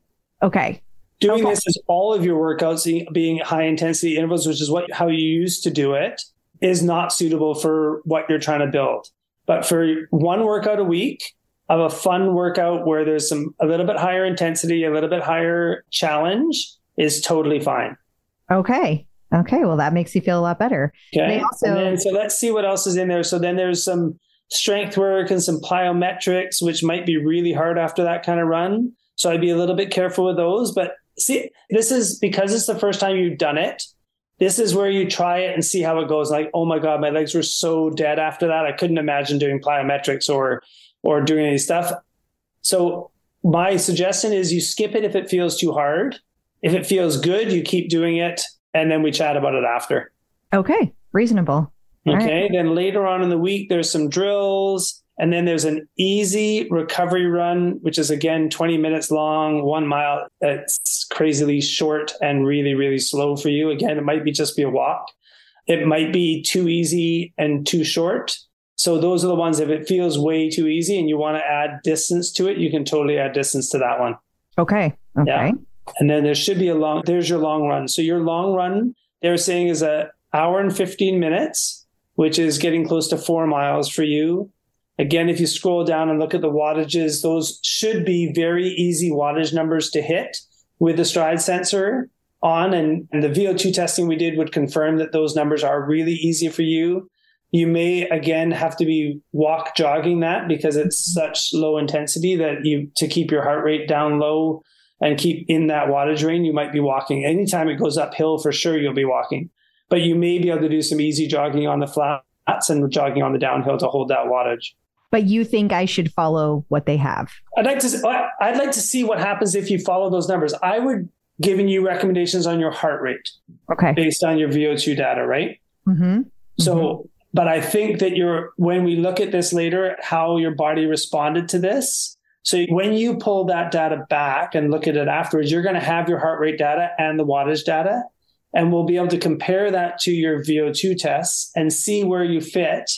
okay. Doing Okay. this as all of your workouts being high intensity intervals, which is what how you used to do it, is not suitable for what you're trying to build. But for one workout a week of a fun workout where there's some a little bit higher intensity, a little bit higher challenge is totally fine. Okay. Okay. Well, that makes you feel a lot better. Okay. They also- and then, so let's see what else is in there. So then there's some strength work and some plyometrics, which might be really hard after that kind of run. So I'd be a little bit careful with those. But see, this is because it's the first time you've done it. This is where you try it and see how it goes. Like, oh my God, my legs were so dead after that. I couldn't imagine doing plyometrics or or doing any stuff. So my suggestion is you skip it if it feels too hard. If it feels good, you keep doing it, and then we chat about it after. Okay. Reasonable. All right. Okay. Then later on in the week, there's some drills. And then there's an easy recovery run, which is again 20 minutes long, one mile. It's crazily short and really, really slow for you. Again, it might be just be a walk. It might be too easy and too short. So those are the ones, if it feels way too easy and you want to add distance to it, you can totally add distance to that one. Okay. Okay. Yeah. And then there should be a long, there's your long run. So your long run, they're saying is a hour and 15 minutes, which is getting close to four miles for you. Again, if you scroll down and look at the wattages, those should be very easy wattage numbers to hit with the stride sensor on. And, and the VO2 testing we did would confirm that those numbers are really easy for you. You may again have to be walk jogging that because it's such low intensity that you to keep your heart rate down low and keep in that wattage range, you might be walking. Anytime it goes uphill, for sure you'll be walking. But you may be able to do some easy jogging on the flats and jogging on the downhill to hold that wattage. But you think I should follow what they have? I'd like to I'd like to see what happens if you follow those numbers. I would giving you recommendations on your heart rate Okay. based on your VO2 data, right? Mm-hmm. So, but I think that you're when we look at this later, how your body responded to this. So when you pull that data back and look at it afterwards, you're going to have your heart rate data and the wattage data, and we'll be able to compare that to your VO2 tests and see where you fit.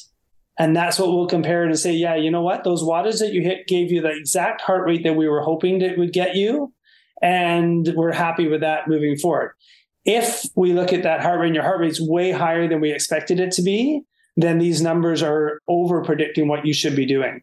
And that's what we'll compare and say, yeah, you know what? Those wattage that you hit gave you the exact heart rate that we were hoping it would get you. And we're happy with that moving forward. If we look at that heart rate and your heart rate's way higher than we expected it to be, then these numbers are over predicting what you should be doing.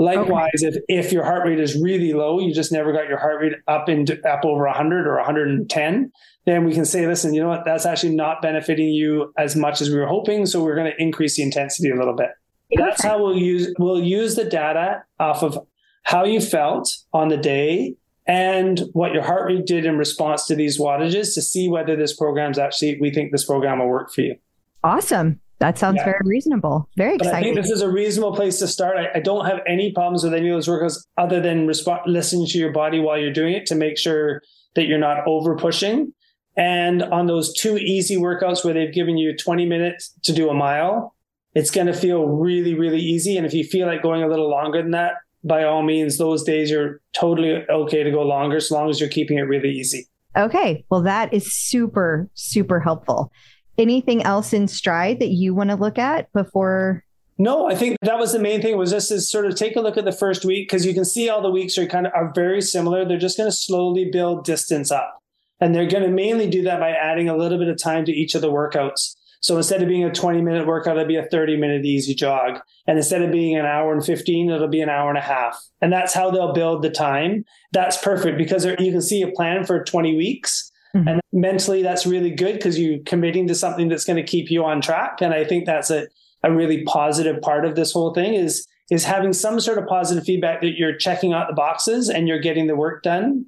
Likewise, if, if your heart rate is really low, you just never got your heart rate up into up over 100 or 110, then we can say, listen, you know what? That's actually not benefiting you as much as we were hoping. So we're going to increase the intensity a little bit. That's how we'll use we'll use the data off of how you felt on the day and what your heart rate did in response to these wattages to see whether this program's actually we think this program will work for you. Awesome. That sounds Yeah. very reasonable. Very But I think this is a reasonable place to start. I, I don't have any problems with any of those workouts other than resp- listening to your body while you're doing it to make sure that you're not over pushing. And on those two easy workouts where they've given you 20 minutes to do a mile, it's going to feel really, really easy. And if you feel like going a little longer than that, by all means, those days you're totally okay to go longer as long as you're keeping it really easy. Okay. Well, that is super, super helpful. Anything else in Stryd that you want to look at before? No, I think that was the main thing was just to sort of take a look at the first week because you can see all the weeks are kind of are very similar. They're just going to slowly build distance up. And they're going to mainly do that by adding a little bit of time to each of the workouts. So instead of being a 20 minute workout, it'll be a 30 minute easy jog. And instead of being an hour and 15, it'll be an hour and a half. And that's how they'll build the time. That's perfect because you can see a plan for 20 weeks. Mhm. And mentally, that's really good because you're committing to something that's going to keep you on track. And I think that's a, a really positive part of this whole thing is, is having some sort of positive feedback that you're checking out the boxes and you're getting the work done.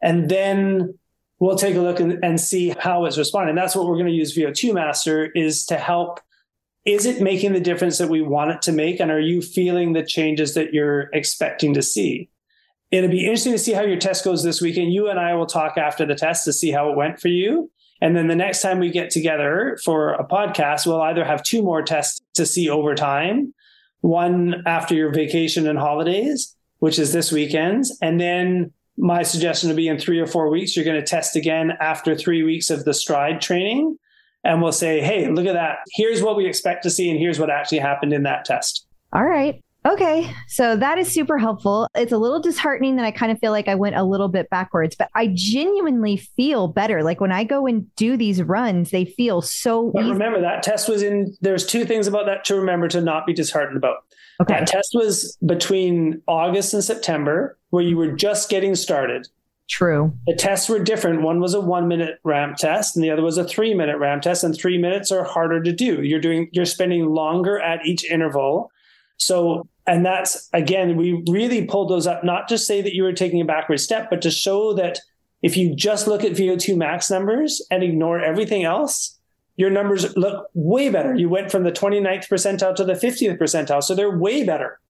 And then we'll take a look and, and see how it's responding. That's what we're going to use VO2 Master is to help. Is it making the difference that we want it to make? And are you feeling the changes that you're expecting to see? It'll be interesting to see how your test goes this weekend. You and I will talk after the test to see how it went for you. And then the next time we get together for a podcast, we'll either have two more tests to see over time, one after your vacation and holidays, which is this weekend, and then my suggestion would be in three or four weeks, you're going to test again after three weeks of the Stryd training. And we'll say, hey, look at that. Here's what we expect to see, and here's what actually happened in that test. All right. Okay. So that is super helpful. It's a little disheartening that I kind of feel like I went a little bit backwards, but I genuinely feel better. Like when I go and do these runs, they feel so But easy. remember, that test was in, there's two things about that to remember to not be disheartened about. Okay. That test was between August and September, where you were just getting started. True. The tests were different. One was a one minute ramp test and the other was a three minute ramp test. And three minutes are harder to do. You're doing, you're spending longer at each interval. So, and that's again, we really pulled those up, not to say that you were taking a backward step, but to show that if you just look at VO2 max numbers and ignore everything else, your numbers look way better. You went from the 29th percentile to the 50th percentile. So they're way better.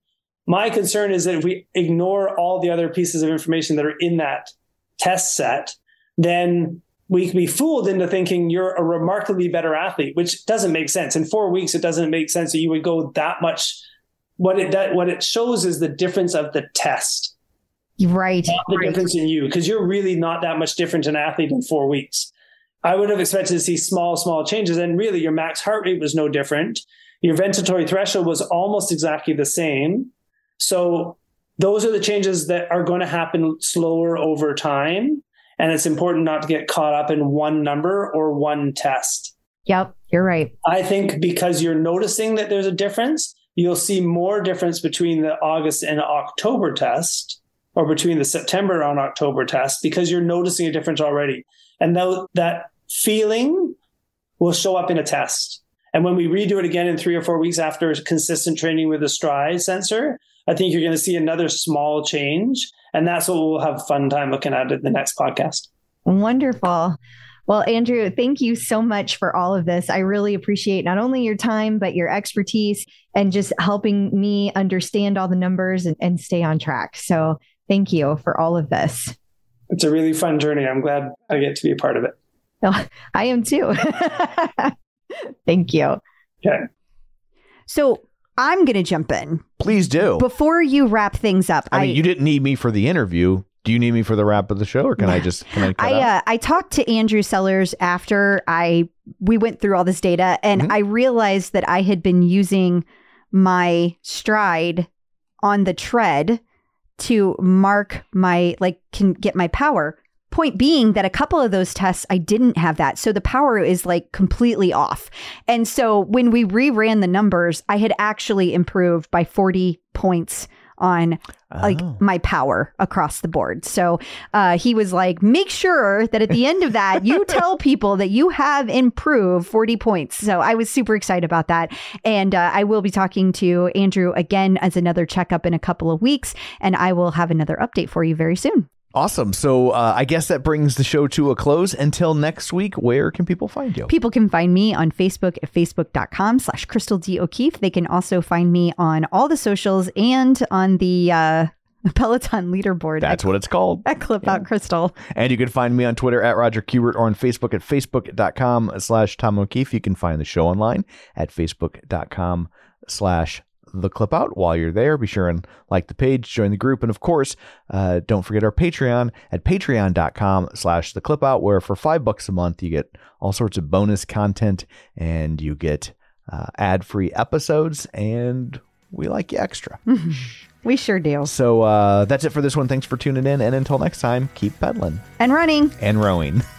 My concern is that if we ignore all the other pieces of information that are in that test set, then we can be fooled into thinking you're a remarkably better athlete, which doesn't make sense. In four weeks, it doesn't make sense that you would go that much. What it does, what it shows is the difference of the test, Right. the right. difference in you, because you're really not that much different an athlete in four weeks. I would have expected to see small, small changes, and really your max heart rate was no different. Your ventilatory threshold was almost exactly the same. So those are the changes that are going to happen slower over time. And it's important not to get caught up in one number or one test. Yep. You're right. I think because you're noticing that there's a difference, you'll see more difference between the August and October test or between the September and October test because you're noticing a difference already. And tho- that feeling will show up in a test. And when we redo it again in three or four weeks after consistent training with the stride sensor, I think you're going to see another small change. And that's what we'll have fun time looking at in the next podcast. Wonderful. Well, Andrew, thank you so much for all of this. I really appreciate not only your time, but your expertise and just helping me understand all the numbers and, and stay on track. So thank you for all of this. It's a really fun journey. I'm glad I get to be a part of it. Oh, I am too. thank you. Okay. So I'm going to jump in. Please do. Before you wrap things up, I mean, you didn't need me for the interview. Do you need me for the wrap of the show, or can I just can I? Cut I out? uh, I talked to Andrew Sellars after I we went through all this data, and Mhm. I realized that I had been using my Stryd on the tread to mark my like can get my power. Point being that a couple of those tests I didn't have that, so the power is like completely off. And so when we reran the numbers, I had actually improved by forty points on like Oh. my power across the board. So uh, he was like, make sure that at the end of that, you tell people that you have improved 40 points. So I was super excited about that. And uh, I will be talking to Andrew again as another checkup in a couple of weeks. And I will have another update for you very soon. Awesome. So uh, I guess that brings the show to a close. Until next week, where can people find you? People can find me on Facebook at facebook.com slash Crystal D. O'Keefe. They can also find me on all the socials and on the uh, Peloton leaderboard. That's what it's called. at Clip Out Crystal. And you can find me on Twitter at Roger Kubert or on Facebook at facebook.com slash Tom O'Keefe. You can find the show online at facebook.com slash the clip out while you're there. Be sure and like the page, join the group, and of course, uh, don't forget our Patreon at patreon.com slash the clip out, where for five bucks a month you get all sorts of bonus content and you get uh, ad-free episodes, and we like you extra. We sure do. so uh, that's it for this one. Thanks for tuning in, and until next time, keep peddling And running. and rowing.